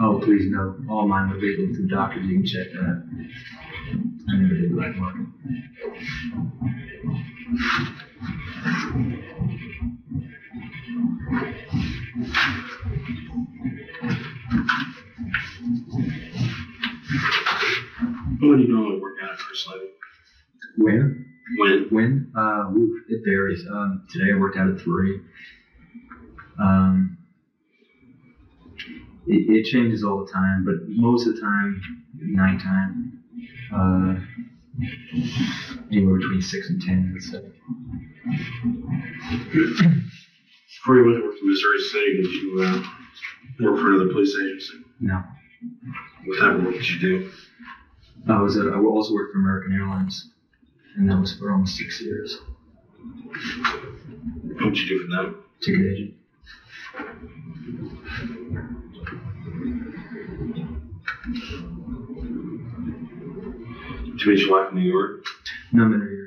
[SPEAKER 7] Oh, please note, all mine were legal through doctors. You can check that. I never did black market.
[SPEAKER 6] When do you normally work out at First Lady?
[SPEAKER 7] Where? Uh, oof, it varies. Um, today I worked out at three. Um, it, it changes all the time, but most of the time, nighttime. Uh, anywhere between six and ten, say.
[SPEAKER 6] Before you went to work for Missouri City, did you uh, work for another police agency?
[SPEAKER 7] No,
[SPEAKER 6] What type of work did you do?
[SPEAKER 7] I was. At, I also worked for American Airlines, and that was for almost six years.
[SPEAKER 6] What did you do for them?
[SPEAKER 7] Ticket agent.
[SPEAKER 6] Did you meet your wife in New York?
[SPEAKER 7] No, I'm in a year.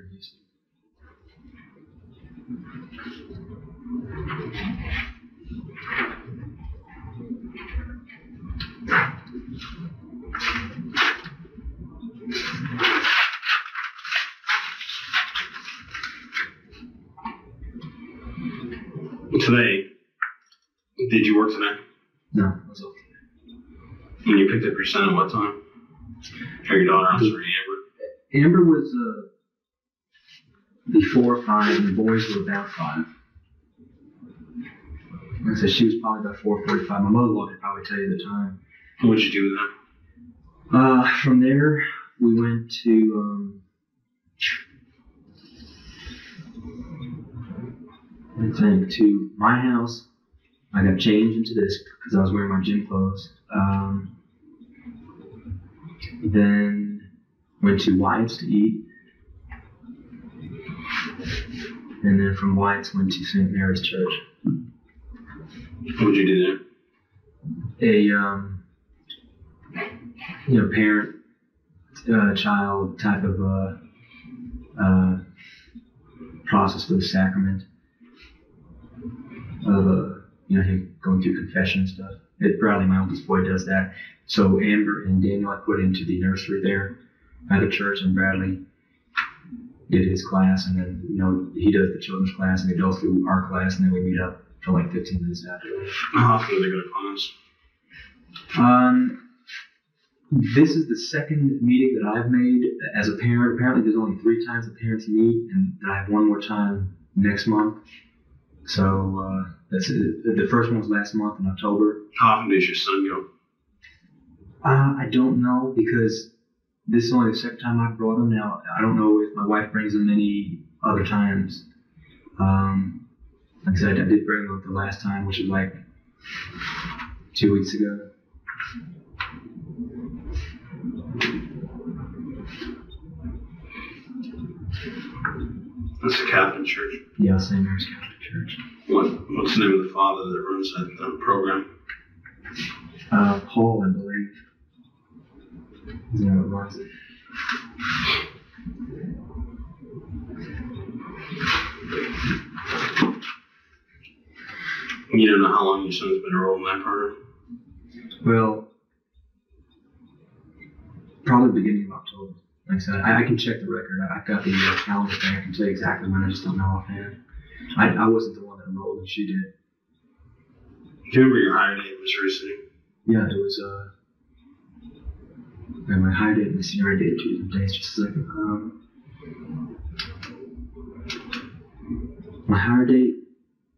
[SPEAKER 6] Today, did you work today?
[SPEAKER 7] No, I was off.
[SPEAKER 6] When you picked up your son at what time? Or your daughter, I'm sorry, Amber.
[SPEAKER 7] Amber was uh, before five, and the boys were about five. Like I said, she was probably about four forty-five. My mother-in-law could probably tell you the time.
[SPEAKER 6] What did you do with them?
[SPEAKER 7] Uh, from there, we went to um, I think to my house. I got changed into this because I was wearing my gym clothes. Um, then went to Wyatt's to eat, and then from Wyatt's went to St. Mary's Church.
[SPEAKER 6] What did you do there?
[SPEAKER 7] A um, you know parent uh, child type of uh, uh, process for the sacrament uh, you know him going through confession and stuff. It, Bradley, my oldest boy, does that. So Amber and Daniel I put into the nursery there at the church, and Bradley did his class, and then you know he does the children's class, and the adults do our class, and then we meet up for like 15 minutes after.
[SPEAKER 6] How often do they go to class?
[SPEAKER 7] Um, this is the second meeting that I've made as a parent. Apparently, there's only three times the parents meet, and I have one more time next month. So uh, that's it. The first one was last month in October.
[SPEAKER 6] How often does your son go?
[SPEAKER 7] Uh, I don't know because this is only the second time I've brought him. Now I don't know if my wife brings him any other times. Um, like I said, I did bring him the last time, which was like two weeks ago.
[SPEAKER 6] That's a Catholic church.
[SPEAKER 7] Yeah, St. Mary's Catholic church.
[SPEAKER 6] What, what's the name of the father that runs that, that program?
[SPEAKER 7] Uh, Paul, I believe. Name.
[SPEAKER 6] You don't know how long your son's been enrolled in that program?
[SPEAKER 7] Well, probably beginning of October. Like I said, I, I can check the record. I've got the uh, calendar thing. I can tell you exactly when. I just don't know offhand. I, I wasn't the one that enrolled, and she did.
[SPEAKER 6] Do you remember your hire date Missouri City?
[SPEAKER 7] Yeah, it was. Uh, and my hire date and my senior date two days. Just a second. Um, my hire date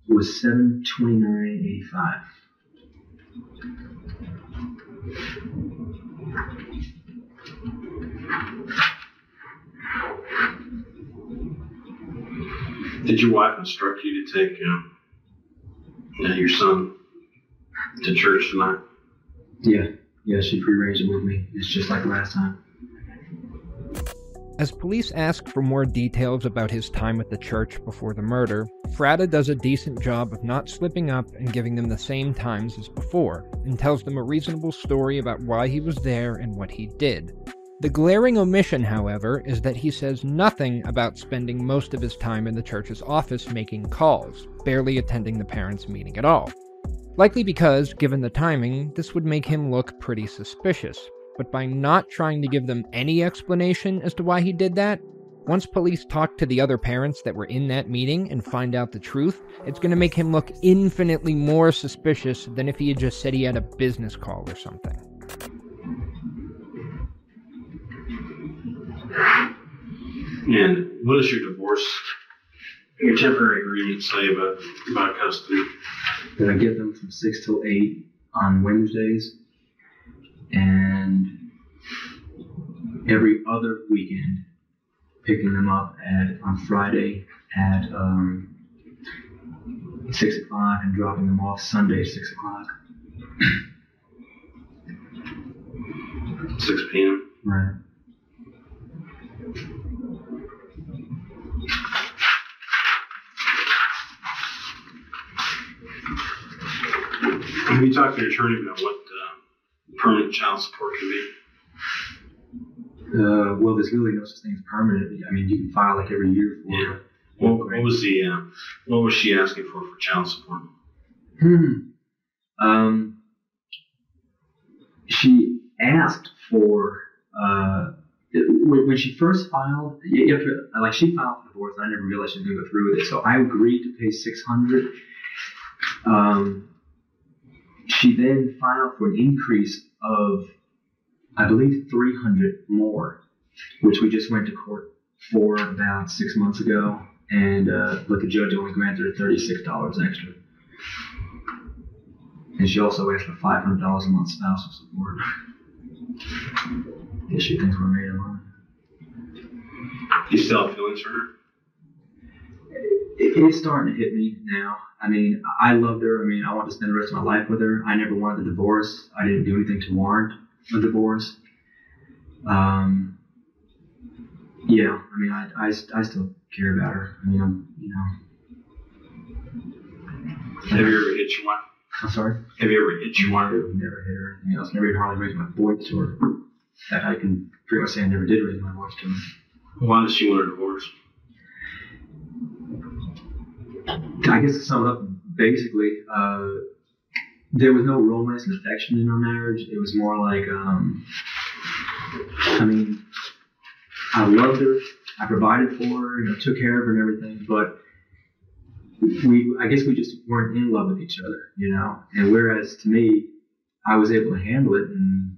[SPEAKER 7] was seven twenty nine eighty five.
[SPEAKER 6] Did your wife instruct you to take uh, your son to church tonight?
[SPEAKER 7] Yeah, yeah, she prearranged it with me. It's just like last time.
[SPEAKER 5] As police ask for more details about his time at the church before the murder, Fratta does a decent job of not slipping up and giving them the same times as before, and tells them a reasonable story about why he was there and what he did. The glaring omission, however, is that he says nothing about spending most of his time in the church's office making calls, barely attending the parents' meeting at all. Likely because, given the timing, this would make him look pretty suspicious. But by not trying to give them any explanation as to why he did that, once police talk to the other parents that were in that meeting and find out the truth, it's going to make him look infinitely more suspicious than if he had just said he had a business call or something.
[SPEAKER 6] And what does your divorce, your temporary agreement say about, about custody?
[SPEAKER 7] That I get them from six till eight on Wednesdays, and every other weekend, picking them up at on Friday at um, six o'clock and dropping them off Sunday six o'clock.
[SPEAKER 6] 6 p.m.
[SPEAKER 7] Right.
[SPEAKER 6] Have you talked to your attorney about what uh, permanent child support can be?
[SPEAKER 7] Uh, well, there's really no such thing as permanent. I mean, you can file like every year for.
[SPEAKER 6] Yeah. What, what was the uh, what was she asking for for child support?
[SPEAKER 7] Hmm. Um. She asked for uh, when, she first filed. You you have to, like she filed for divorce, and I never realized she was going to go through with it. So I agreed to pay six hundred. Um. She then filed for an increase of, I believe, three hundred more, which we just went to court for about six months ago, and uh, but the judge only granted her thirty-six dollars extra. And she also asked for five hundred dollars a month spousal support. Guess she thinks we're made of money.
[SPEAKER 6] You still have feelings for her?
[SPEAKER 7] It, it's starting to hit me now. I mean, I loved her. I mean, I want to spend the rest of my life with her. I never wanted a divorce. I didn't do anything to warrant a divorce. Um, yeah, I mean, I, I, I still care about her. I mean, I'm, you know.
[SPEAKER 6] Have you ever hit your wife?
[SPEAKER 7] I'm sorry?
[SPEAKER 6] Have you ever hit your wife?
[SPEAKER 7] I would never hit her. You know, I was never even hardly raised my voice to her. That I can pretty much say I never did raise my voice to her.
[SPEAKER 6] Why does she want a divorce?
[SPEAKER 7] I guess to sum it up, basically, uh, there was no romance and affection in our marriage. It was more like, um, I mean, I loved her. I provided for her, you know, took care of her and everything, but we, I guess we just weren't in love with each other, you know. And whereas to me, I was able to handle it and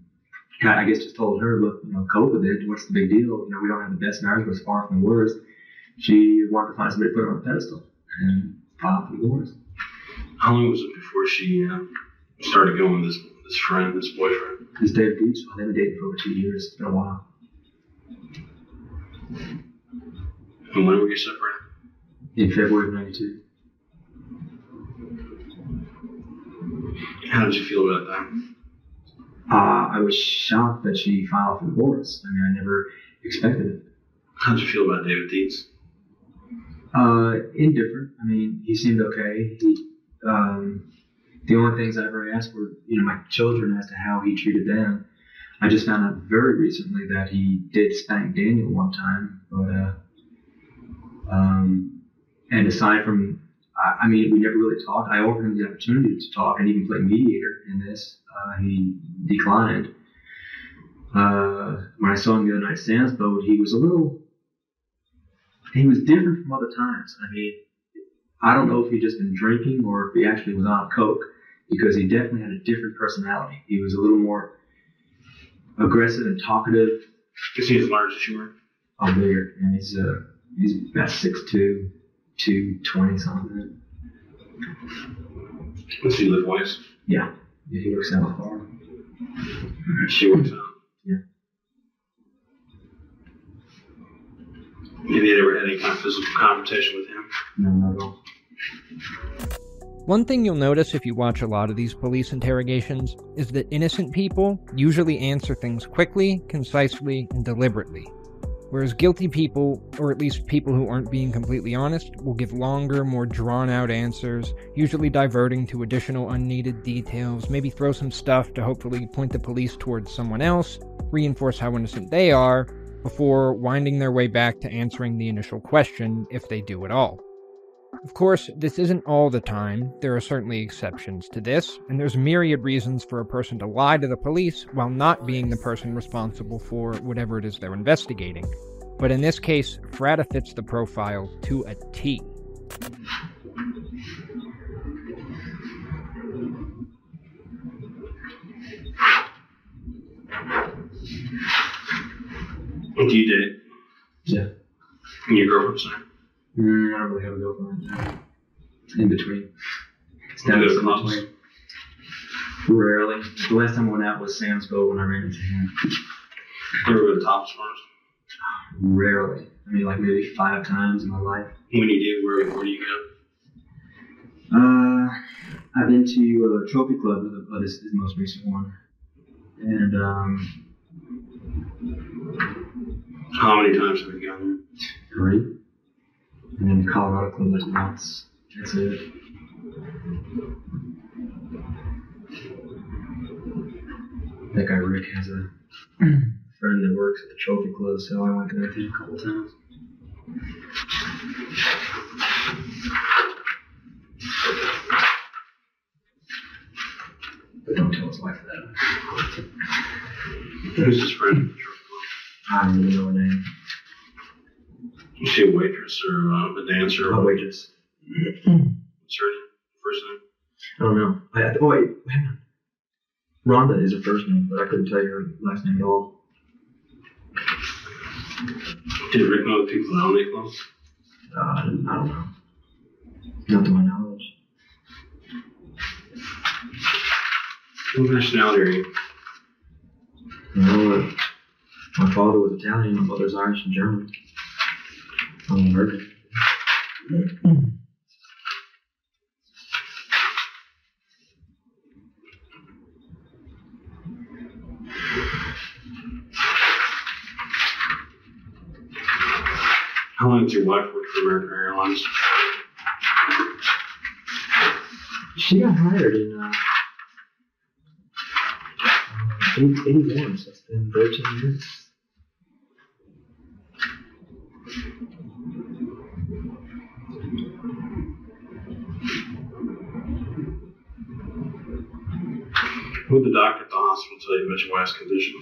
[SPEAKER 7] I guess just told her, look, you know, cope with it. What's the big deal? You know, we don't have the best marriage, but it's far from the worst. She wanted to find somebody to put her on a pedestal and file for divorce.
[SPEAKER 6] How long was it before she uh, started going with this this friend, this boyfriend?
[SPEAKER 7] This David Beach, they've been dating for over two years. It's been a while.
[SPEAKER 6] And when were you separated?
[SPEAKER 7] In February of '92.
[SPEAKER 6] How did you feel about that?
[SPEAKER 7] Uh, I was shocked that she filed for divorce. I mean, I never expected it.
[SPEAKER 6] How did you feel about David Dietz?
[SPEAKER 7] Uh, indifferent. I mean, he seemed okay. He, um, the only things I ever asked were, you know, my children as to how he treated them. I just found out very recently that he did spank Daniel one time, but uh, um, and aside from I, I mean, we never really talked. I offered him the opportunity to talk and even play mediator in this. Uh, he declined. Uh, when I saw him the other night at Sam's Boat, he was a little. He was different from other times. I mean, I don't know if he'd just been drinking or if he actually was on coke, because he definitely had a different personality. He was a little more aggressive and talkative.
[SPEAKER 6] Is he as large as you are?
[SPEAKER 7] Oh, bigger, and he's uh, he's about six two, two twenty something.
[SPEAKER 6] Does he live west?
[SPEAKER 7] Yeah, yeah, he works out far.
[SPEAKER 6] She works out. Have you ever had any kind of physical confrontation with him?
[SPEAKER 7] No, not at all.
[SPEAKER 5] One thing you'll notice if you watch a lot of these police interrogations is that innocent people usually answer things quickly, concisely, and deliberately. Whereas guilty people, or at least people who aren't being completely honest, will give longer, more drawn out answers, usually diverting to additional unneeded details, maybe throw some stuff to hopefully point the police towards someone else, reinforce how innocent they are, before winding their way back to answering the initial question, if they do at all. Of course, this isn't all the time, there are certainly exceptions to this, and there's myriad reasons for a person to lie to the police while not being the person responsible for whatever it is they're investigating. But in this case, Fratta fits the profile to a T.
[SPEAKER 6] Do you date?
[SPEAKER 7] Yeah.
[SPEAKER 6] And your girlfriend's name?
[SPEAKER 7] Mm, I don't really have a girlfriend. No. In between. It's down to between. Rarely. The last time I went out was Sam's boat when I ran into him.
[SPEAKER 6] You ever go to Thomas Farms?
[SPEAKER 7] Rarely. I mean, like maybe five times in my life.
[SPEAKER 6] When you do, where, where do you go?
[SPEAKER 7] Uh, I've been to uh, Trophy Club, but this is the most recent one. And, um,
[SPEAKER 6] How many times have we gone there?
[SPEAKER 7] three. And then the Colorado Club like once. That's it. That guy Rick has a *clears throat* friend that works at the Trophy Club, so I went there a couple times. But don't tell his wife that.
[SPEAKER 6] Who's his friend?
[SPEAKER 7] I don't even know her name.
[SPEAKER 6] Is she a waitress or uh, a dancer?
[SPEAKER 7] A waitress.
[SPEAKER 6] What's her name? First name?
[SPEAKER 7] I don't know. I, I, oh wait, hang on. Rhonda is her first name, but I couldn't tell you her last name at all.
[SPEAKER 6] Did Rick know the people the club?
[SPEAKER 7] Uh, I don't I know. Not my knowledge.
[SPEAKER 6] What nationality are you?
[SPEAKER 7] Know, my father was Italian, my mother's Irish and German. I'm American.
[SPEAKER 6] How long has your wife worked for American Airlines?
[SPEAKER 7] She got hired in uh, 81, so it's been 13 years.
[SPEAKER 6] What did the doctor at the hospital tell you about your wife's condition?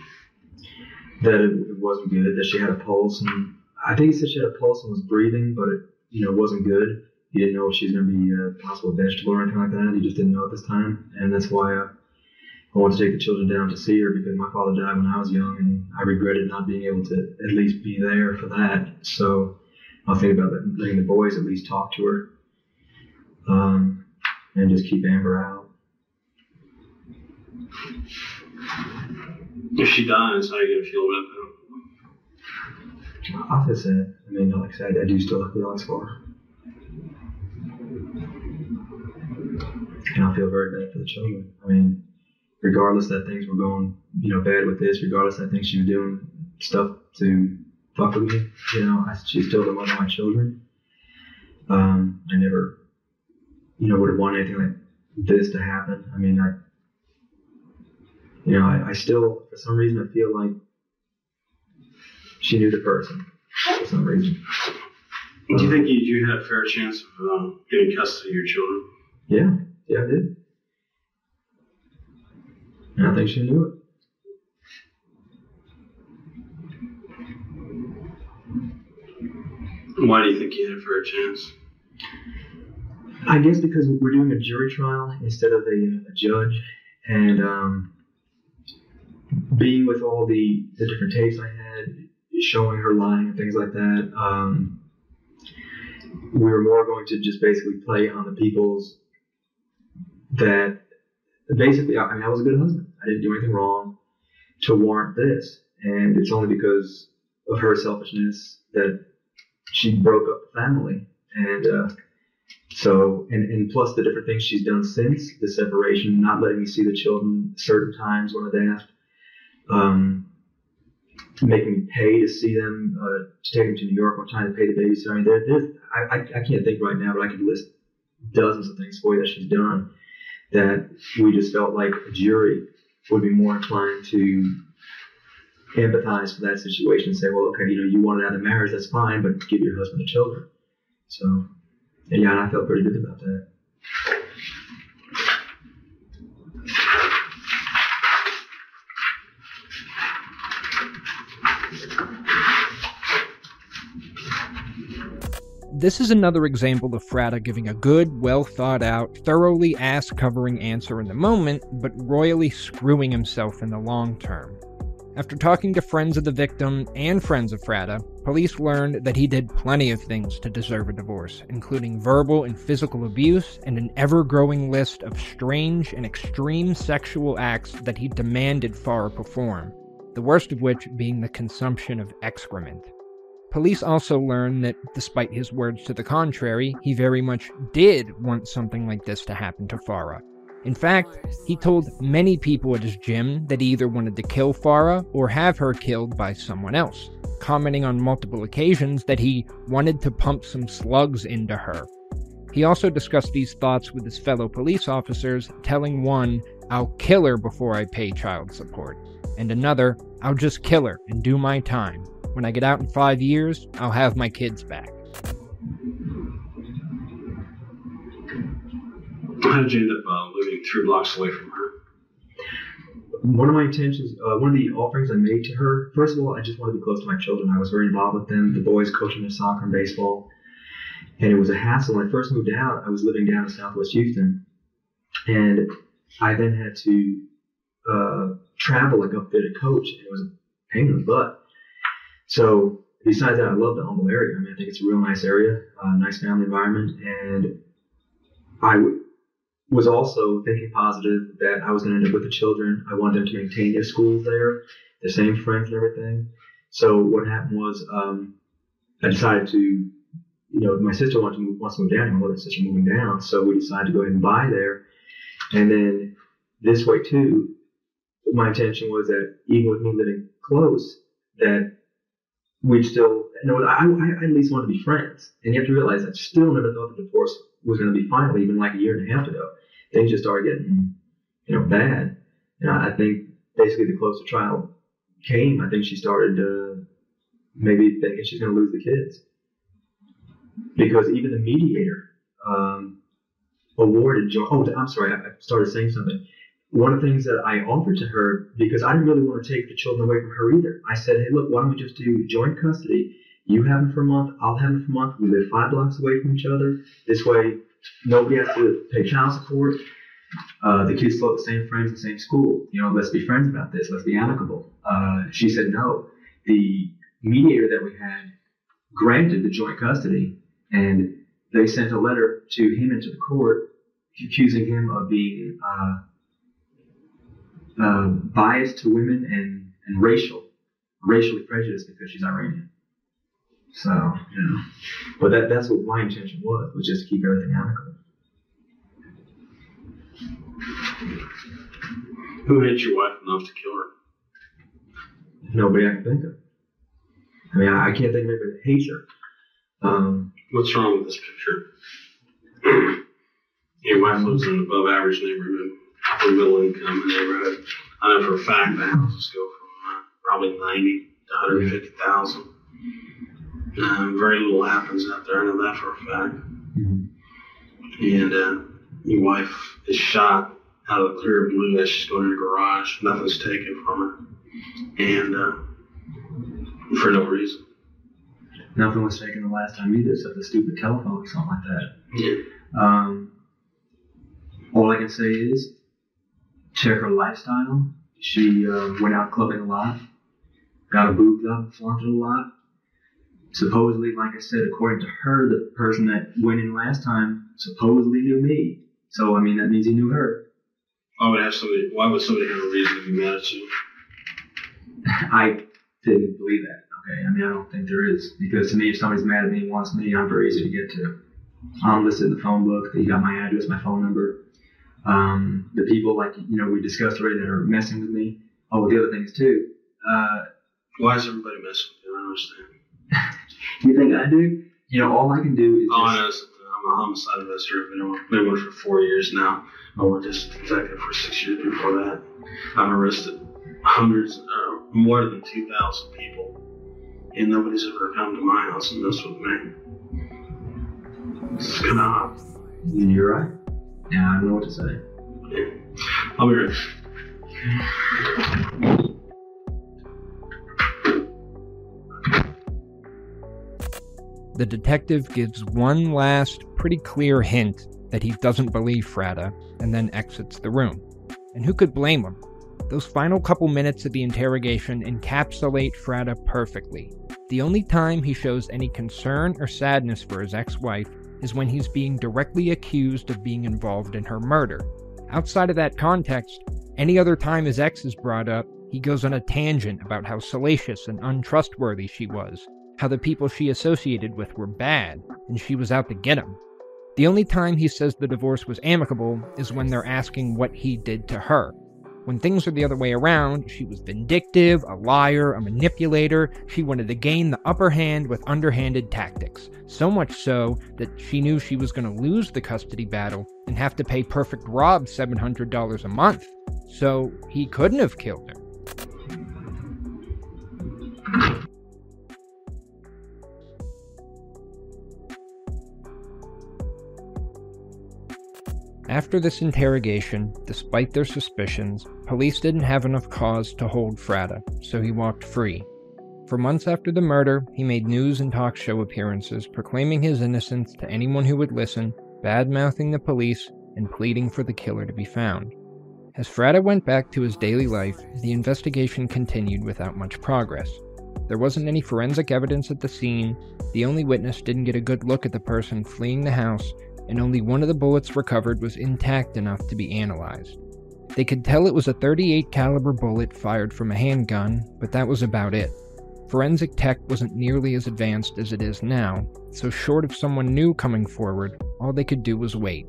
[SPEAKER 7] that it, it wasn't good, that she had a pulse, and I think he said she had a pulse and was breathing, but it, you know, wasn't good. He didn't know if she was going to be a possible vegetable or anything like that. He just didn't know at this time, and that's why I, I want to take the children down to see her because my father died when I was young, and I regretted not being able to at least be there for that. So I'll think about letting the boys at least talk to her, um, and just keep Amber out.
[SPEAKER 6] If she dies, how are you gonna feel about that?
[SPEAKER 7] I feel sad. I mean, like I said, I do still have feelings for her. And I feel very bad for the children. I mean, regardless that things were going, you know, bad with this, regardless that I think she was doing stuff to fuck with me, you know, I, she's still the mother of my children. Um, I never, you know, would have wanted anything like this to happen. I mean, I, you know, I, I still, for some reason, I feel like she knew the person for some reason.
[SPEAKER 6] Do you think you, you had a fair chance of um, getting custody of your children?
[SPEAKER 7] Yeah, yeah, I did. And I think she knew it.
[SPEAKER 6] Why do you think you had a fair chance?
[SPEAKER 7] I guess because we're doing a jury trial instead of a, a judge, and um, being with all the, the different tapes I had, showing her lying and things like that, um, we were more going to just basically play on the people's that basically, I mean, I was a good husband. I didn't do anything wrong to warrant this, and it's only because of her selfishness that she broke up the family, and. Uh, so, and, and plus the different things she's done since the separation, not letting me see the children certain times when I've asked, um, making me pay to see them, uh, to take them to New York one time to pay the babysitter. I mean, there, there's, I, I, I can't think right now, but I could list dozens of things for you that she's done that we just felt like a jury would be more inclined to empathize for that situation and say, well, okay, you know, you wanted out of marriage, that's fine, but give your husband the children. So, yeah, and I felt pretty good about that.
[SPEAKER 5] This is another example of Fratta giving a good, well thought out, thoroughly ass covering answer in the moment, but royally screwing himself in the long term. After talking to friends of the victim and friends of Fratta, police learned that he did plenty of things to deserve a divorce, including verbal and physical abuse and an ever growing list of strange and extreme sexual acts that he demanded Farah perform, the worst of which being the consumption of excrement. Police also learned that, despite his words to the contrary, he very much did want something like this to happen to Farah, in fact, he told many people at his gym that he either wanted to kill Farah or have her killed by someone else, commenting on multiple occasions that he wanted to pump some slugs into her. He also discussed these thoughts with his fellow police officers, telling one, I'll kill her before I pay child support, and another, I'll just kill her and do my time. When I get out in five years, I'll have my kids back.
[SPEAKER 6] How did you end up uh, living three blocks away from her?
[SPEAKER 7] One of my intentions, uh, one of the offerings I made to her, first of all, I just wanted to be close to my children. I was very involved with them, the boys coaching their soccer and baseball. And it was a hassle. When I first moved out, I was living down in southwest Houston. And I then had to uh, travel like up there to coach, and it was a pain in the butt. So besides that, I love the Humble area. I mean, I think it's a real nice area, uh, nice family environment, and I was also thinking positive that I was going to end up with the children. I wanted them to maintain their schools there, the same friends and everything. So what happened was um, I decided to, you know, my sister wanted to move, wants to move down. My and sister moving down, so we decided to go ahead and buy there. And then this way too, my intention was that even with me living close, that we'd still, you know, I, I at least wanted to be friends. And you have to realize I still never thought the divorce was going to be final, even like a year and a half ago things just started getting, you know, bad. And I, think basically the closer trial came, I think she started uh, maybe thinking she's going to lose the kids. Because even the mediator um, awarded, oh, I'm sorry, I started saying something. One of the things that I offered to her, because I didn't really want to take the children away from her either, I said, hey, look, why don't we just do joint custody? You have them for a month, I'll have them for a month. We live five blocks away from each other. This way, Nobody has to pay child support. Uh, the kids still have the same friends, the same school. You know, let's be friends about this. Let's be amicable. Uh, she said no. The mediator that we had granted the joint custody, and they sent a letter to him and to the court accusing him of being uh, uh biased to women and, and racial, racially prejudiced because she's Iranian. So, you know, but that, that's what my intention was, was just to keep everything amicable.
[SPEAKER 6] Who hit your wife enough to kill her?
[SPEAKER 7] Nobody I can think of. I mean, I, I can't think of anybody that hates her. Um,
[SPEAKER 6] What's wrong with this picture? *clears throat* your wife lives in an above average neighborhood, upper middle income neighborhood. I know for a fact the houses go from uh, probably 90 to 150,000. Um, very little happens out there. I know that for a fact.
[SPEAKER 7] Mhm.
[SPEAKER 6] And uh, your wife is shot out of the clear blue as she's going in the garage. Nothing's taken from her, and uh, for no reason.
[SPEAKER 7] Nothing was taken the last time either, except the stupid telephone or something like that.
[SPEAKER 6] Yeah.
[SPEAKER 7] Um, all I can say is check her lifestyle. She uh, went out clubbing a lot, got her boobs up, flaunted a lot. Supposedly, like I said, according to her, the person that went in last time supposedly knew me. So, I mean, that means he knew her.
[SPEAKER 6] Why would have somebody? Why would somebody have a reason to be mad at you? *laughs*
[SPEAKER 7] I didn't believe that. Okay, I mean, I don't think there is because to me, if somebody's mad at me and wants me, I'm very easy to get to. I'm listed in the phone book. You got my address, my phone number. Um, the people like you know we discussed already that are messing with me. Oh, the other things too. Uh,
[SPEAKER 6] Why is everybody messing with you? I don't understand. *laughs*
[SPEAKER 7] you think I do? You know, all I can do is
[SPEAKER 6] All I know I'm a homicide investigator. I've been been one for four years now. I worked as a detective for six years before that. I've arrested hundreds, uh, more than 2,000 people. And nobody's ever come to my house and messed with me. It's kind of odd.
[SPEAKER 7] You're right. Yeah, I don't know what to say.
[SPEAKER 6] I'll be right.
[SPEAKER 5] The detective gives one last, pretty clear hint that he doesn't believe Fratta, and then exits the room. And who could blame him? Those final couple minutes of the interrogation encapsulate Fratta perfectly. The only time he shows any concern or sadness for his ex wife is when he's being directly accused of being involved in her murder. Outside of that context, any other time his ex is brought up, he goes on a tangent about how salacious and untrustworthy she was, how the people she associated with were bad, and she was out to get him. The only time he says the divorce was amicable is when they're asking what he did to her. When things were the other way around, she was vindictive, a liar, a manipulator. She wanted to gain the upper hand with underhanded tactics. So much so that she knew she was going to lose the custody battle and have to pay Perfect Rob $700 a month. So he couldn't have killed her. After this interrogation, despite their suspicions, police didn't have enough cause to hold Fratta, so he walked free. For months after the murder, he made news and talk show appearances proclaiming his innocence to anyone who would listen, bad mouthing the police, and pleading for the killer to be found. As Fratta went back to his daily life, the investigation continued without much progress. There wasn't any forensic evidence at the scene, the only witness didn't get a good look at the person fleeing the house, and only one of the bullets recovered was intact enough to be analyzed. They could tell it was a 38 caliber bullet fired from a handgun, but that was about it. Forensic tech wasn't nearly as advanced as it is now, so short of someone new coming forward, all they could do was wait.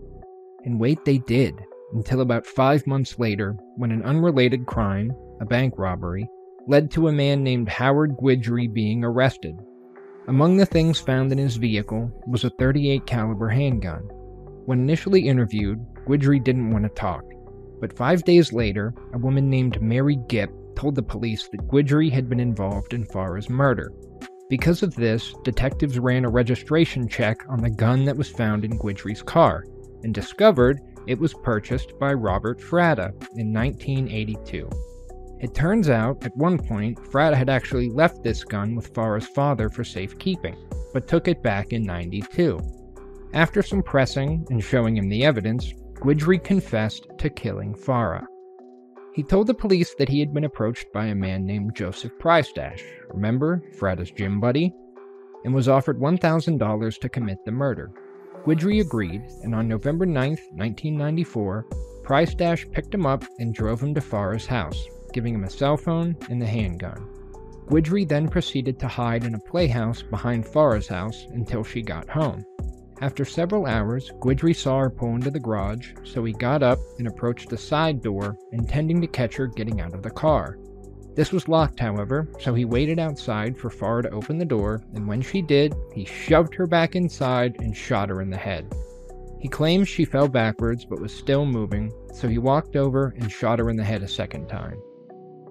[SPEAKER 5] And wait they did, until about five months later, when an unrelated crime, a bank robbery, led to a man named Howard Guidry being arrested. Among the things found in his vehicle was a 38 caliber handgun. When initially interviewed, Guidry didn't want to talk, but 5 days later, a woman named Mary Gipp told the police that Guidry had been involved in Farah's murder. Because of this, detectives ran a registration check on the gun that was found in Guidry's car and discovered it was purchased by Robert Fratta in 1982. It turns out, at one point, Fratta had actually left this gun with Farah's father for safekeeping, but took it back in 92. After some pressing and showing him the evidence, Guidry confessed to killing Farah. He told the police that he had been approached by a man named Joseph Prystash, remember, Fratta's gym buddy, and was offered $1,000 to commit the murder. Guidry agreed, and on November 9, 1994, Prystash picked him up and drove him to Farah's house, giving him a cell phone and the handgun. Guidry then proceeded to hide in a playhouse behind Farah's house until she got home. After several hours, Guidry saw her pull into the garage, so he got up and approached the side door, intending to catch her getting out of the car. This was locked, however, so he waited outside for Farah to open the door, and when she did, he shoved her back inside and shot her in the head. He claims she fell backwards but was still moving, so he walked over and shot her in the head a second time.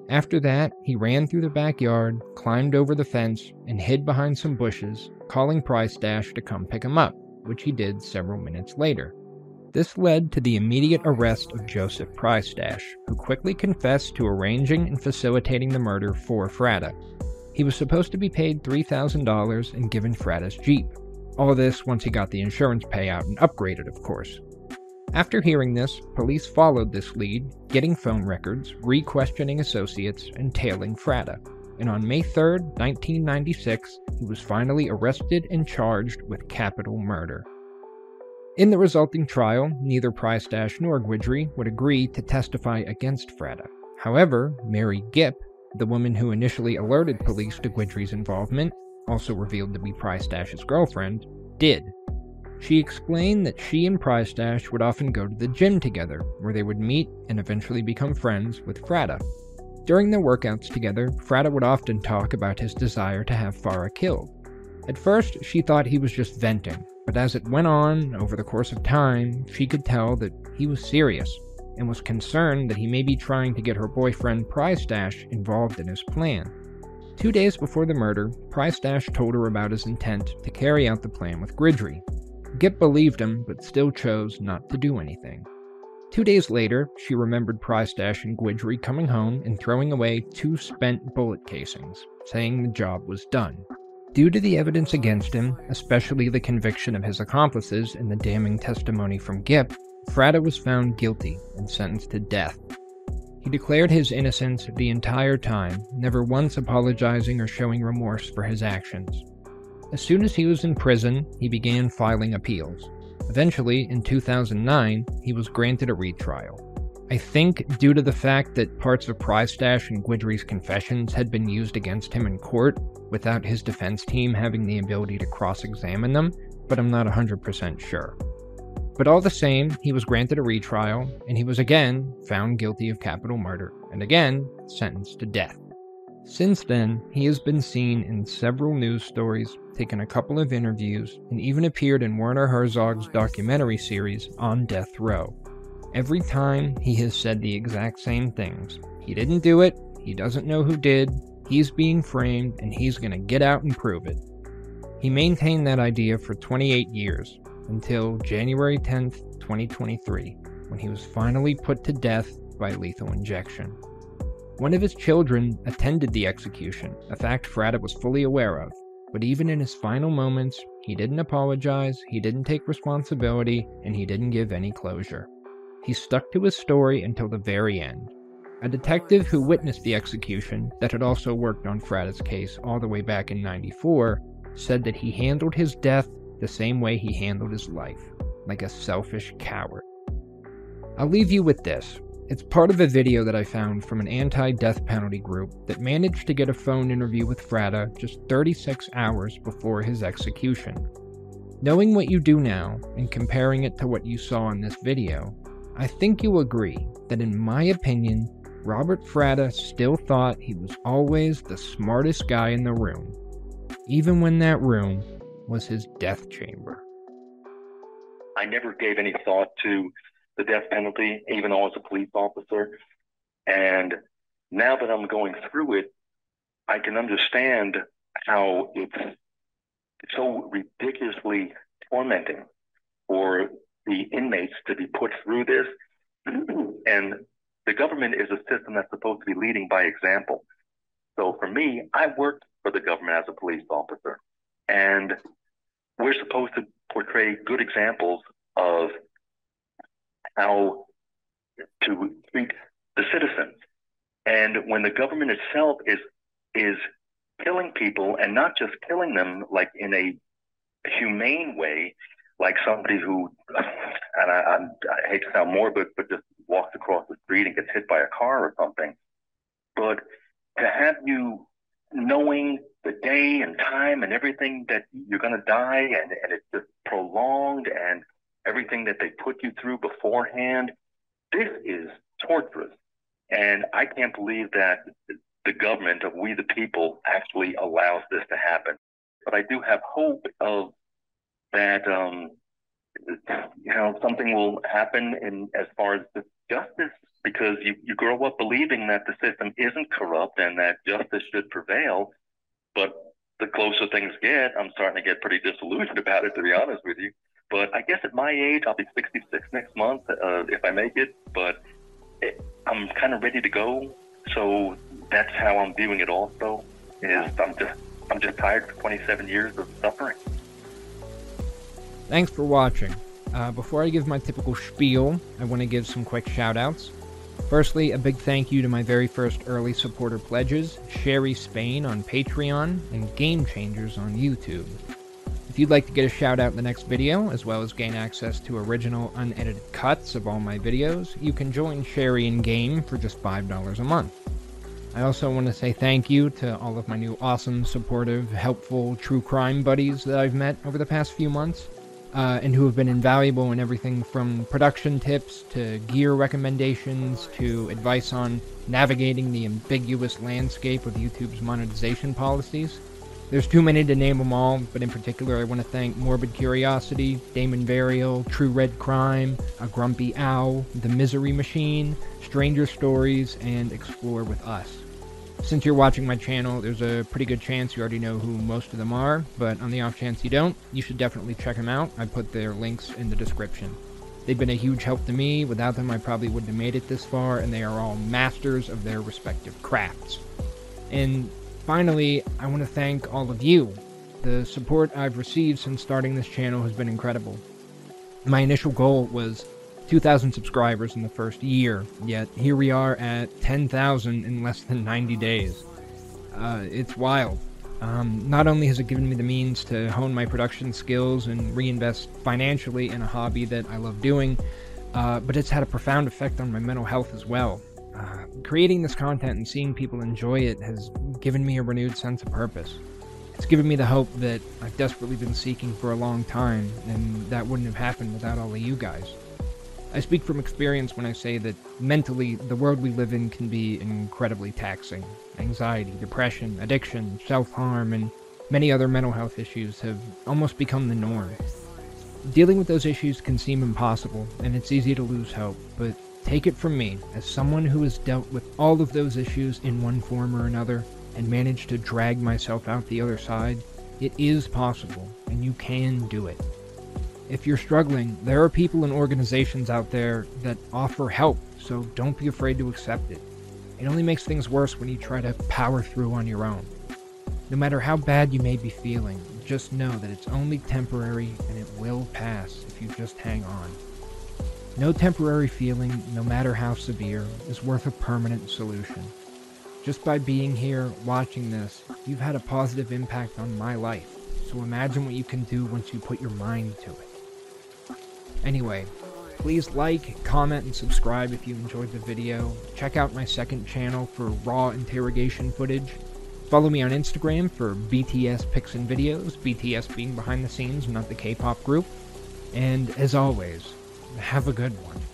[SPEAKER 5] After that, he ran through the backyard, climbed over the fence, and hid behind some bushes, calling Prystash to come pick him up, which he did several minutes later. This led to the immediate arrest of Joseph Prystash, who quickly confessed to arranging and facilitating the murder for Fratta. He was supposed to be paid $3,000 and given Fratta's Jeep. All this once he got the insurance payout and upgraded, of course. After hearing this, police followed this lead, getting phone records, re questioning associates, and tailing Fratta. And on May 3, 1996, he was finally arrested and charged with capital murder. In the resulting trial, neither Prystash nor Guidry would agree to testify against Fratta. However, Mary Gipp, the woman who initially alerted police to Guidry's involvement, also revealed to be Prystash's girlfriend, did. She explained that she and Prystash would often go to the gym together, where they would meet and eventually become friends with Fratta. During their workouts together, Fratta would often talk about his desire to have Farah killed. At first, she thought he was just venting, but as it went on over the course of time, she could tell that he was serious and was concerned that he may be trying to get her boyfriend Prystash involved in his plan. Two days before the murder, Prystash told her about his intent to carry out the plan with Guidry, Gipp believed him, but still chose not to do anything. Two days later, she remembered Prystash and Guidry coming home and throwing away two spent bullet casings, saying the job was done. Due to the evidence against him, especially the conviction of his accomplices and the damning testimony from Gipp, Fratta was found guilty and sentenced to death. He declared his innocence the entire time, never once apologizing or showing remorse for his actions. As soon as he was in prison, he began filing appeals. Eventually, in 2009, he was granted a retrial. I think due to the fact that parts of Prystash and Guidry's confessions had been used against him in court without his defense team having the ability to cross examine them, but I'm not 100% sure. But all the same, he was granted a retrial, and he was again found guilty of capital murder, and again sentenced to death. Since then, he has been seen in several news stories, taken a couple of interviews, and even appeared in Werner Herzog's documentary series On Death Row. Every time, he has said the exact same things. He didn't do it, he doesn't know who did, he's being framed, and he's gonna get out and prove it. He maintained that idea for 28 years, until January 10th, 2023, when he was finally put to death by lethal injection. One of his children attended the execution, a fact Fratta was fully aware of, but even in his final moments, he didn't apologize, he didn't take responsibility, and he didn't give any closure. He stuck to his story until the very end. A detective who witnessed the execution, that had also worked on Fratta's case all the way back in 94, said that he handled his death the same way he handled his life, like a selfish coward. I'll leave you with this. It's part of a video that I found from an anti death penalty group that managed to get a phone interview with Fratta just 36 hours before his execution. Knowing what you do now and comparing it to what you saw in this video, I think you'll agree that, in my opinion, Robert Fratta still thought he was always the smartest guy in the room, even when that room was his death chamber.
[SPEAKER 8] I never gave any thought to the death penalty, even though I was a police officer. And now that I'm going through it, I can understand how it's so ridiculously tormenting for the inmates to be put through this. *clears throat* and the government is a system that's supposed to be leading by example. So for me, I worked for the government as a police officer. And we're supposed to portray good examples of how to treat the citizens. And when the government itself is is killing people and not just killing them like in a humane way, like somebody who, *laughs* and I, I, I hate to sound morbid, but just walks across the street and gets hit by a car or something. But to have you knowing the day and time and everything that you're going to die and, and it's just prolonged and everything that they put you through beforehand. This is torturous. And I can't believe that the government of we the people actually allows this to happen. But I do have hope of that, um, you know, something will happen in as far as the justice because you, you grow up believing that the system isn't corrupt and that justice should prevail. But the closer things get, I'm starting to get pretty disillusioned about it, to be honest with you. But I guess at my age, I'll be 66 next month uh, if I make it. But I'm kind of ready to go. So that's how I'm viewing it. Also, is I'm just I'm just tired for 27 years of suffering.
[SPEAKER 5] Thanks for watching. Uh, before I give my typical spiel, I want to give some quick shoutouts. Firstly, a big thank you to my very first early supporter pledges, Sherry Spain on Patreon and Game Changers on YouTube. If you'd like to get a shout out in the next video, as well as gain access to original unedited cuts of all my videos, you can join Sherry in Game for just $5 a month. I also want to say thank you to all of my new awesome, supportive, helpful true crime buddies that I've met over the past few months uh, and who have been invaluable in everything from production tips to gear recommendations to advice on navigating the ambiguous landscape of YouTube's monetization policies. There's too many to name them all, but in particular, I want to thank Morbid Curiosity, Damon Varial, True Red Crime, A Grumpy Owl, The Misery Machine, Stranger Stories, and Explore with Us. Since you're watching my channel, there's a pretty good chance you already know who most of them are, but on the off chance you don't, you should definitely check them out. I put their links in the description. They've been a huge help to me. Without them, I probably wouldn't have made it this far, and they are all masters of their respective crafts. And finally, I want to thank all of you. The support I've received since starting this channel has been incredible. My initial goal was 2,000 subscribers in the first year, yet here we are at 10,000 in less than 90 days. Uh, it's wild. Um, not only has it given me the means to hone my production skills and reinvest financially in a hobby that I love doing, uh, but it's had a profound effect on my mental health as well. Uh, creating this content and seeing people enjoy it has given me a renewed sense of purpose. It's given me the hope that I've desperately been seeking for a long time, and that wouldn't have happened without all of you guys. I speak from experience when I say that mentally, the world we live in can be incredibly taxing. Anxiety, depression, addiction, self harm, and many other mental health issues have almost become the norm. Dealing with those issues can seem impossible, and it's easy to lose hope, but take it from me, as someone who has dealt with all of those issues in one form or another, and managed to drag myself out the other side, it is possible, and you can do it if you're struggling, there are people and organizations out there that offer help, so don't be afraid to accept it. It only makes things worse when you try to power through on your own. No matter how bad you may be feeling, just know that it's only temporary and it will pass if you just hang on. No temporary feeling, no matter how severe, is worth a permanent solution. Just by being here, watching this, you've had a positive impact on my life, so imagine what you can do once you put your mind to it. Anyway, please like, comment, and subscribe if you enjoyed the video. Check out my second channel for raw interrogation footage. Follow me on Instagram for BTS pics and videos, BTS being behind the scenes, not the K-pop group. And as always, have a good one.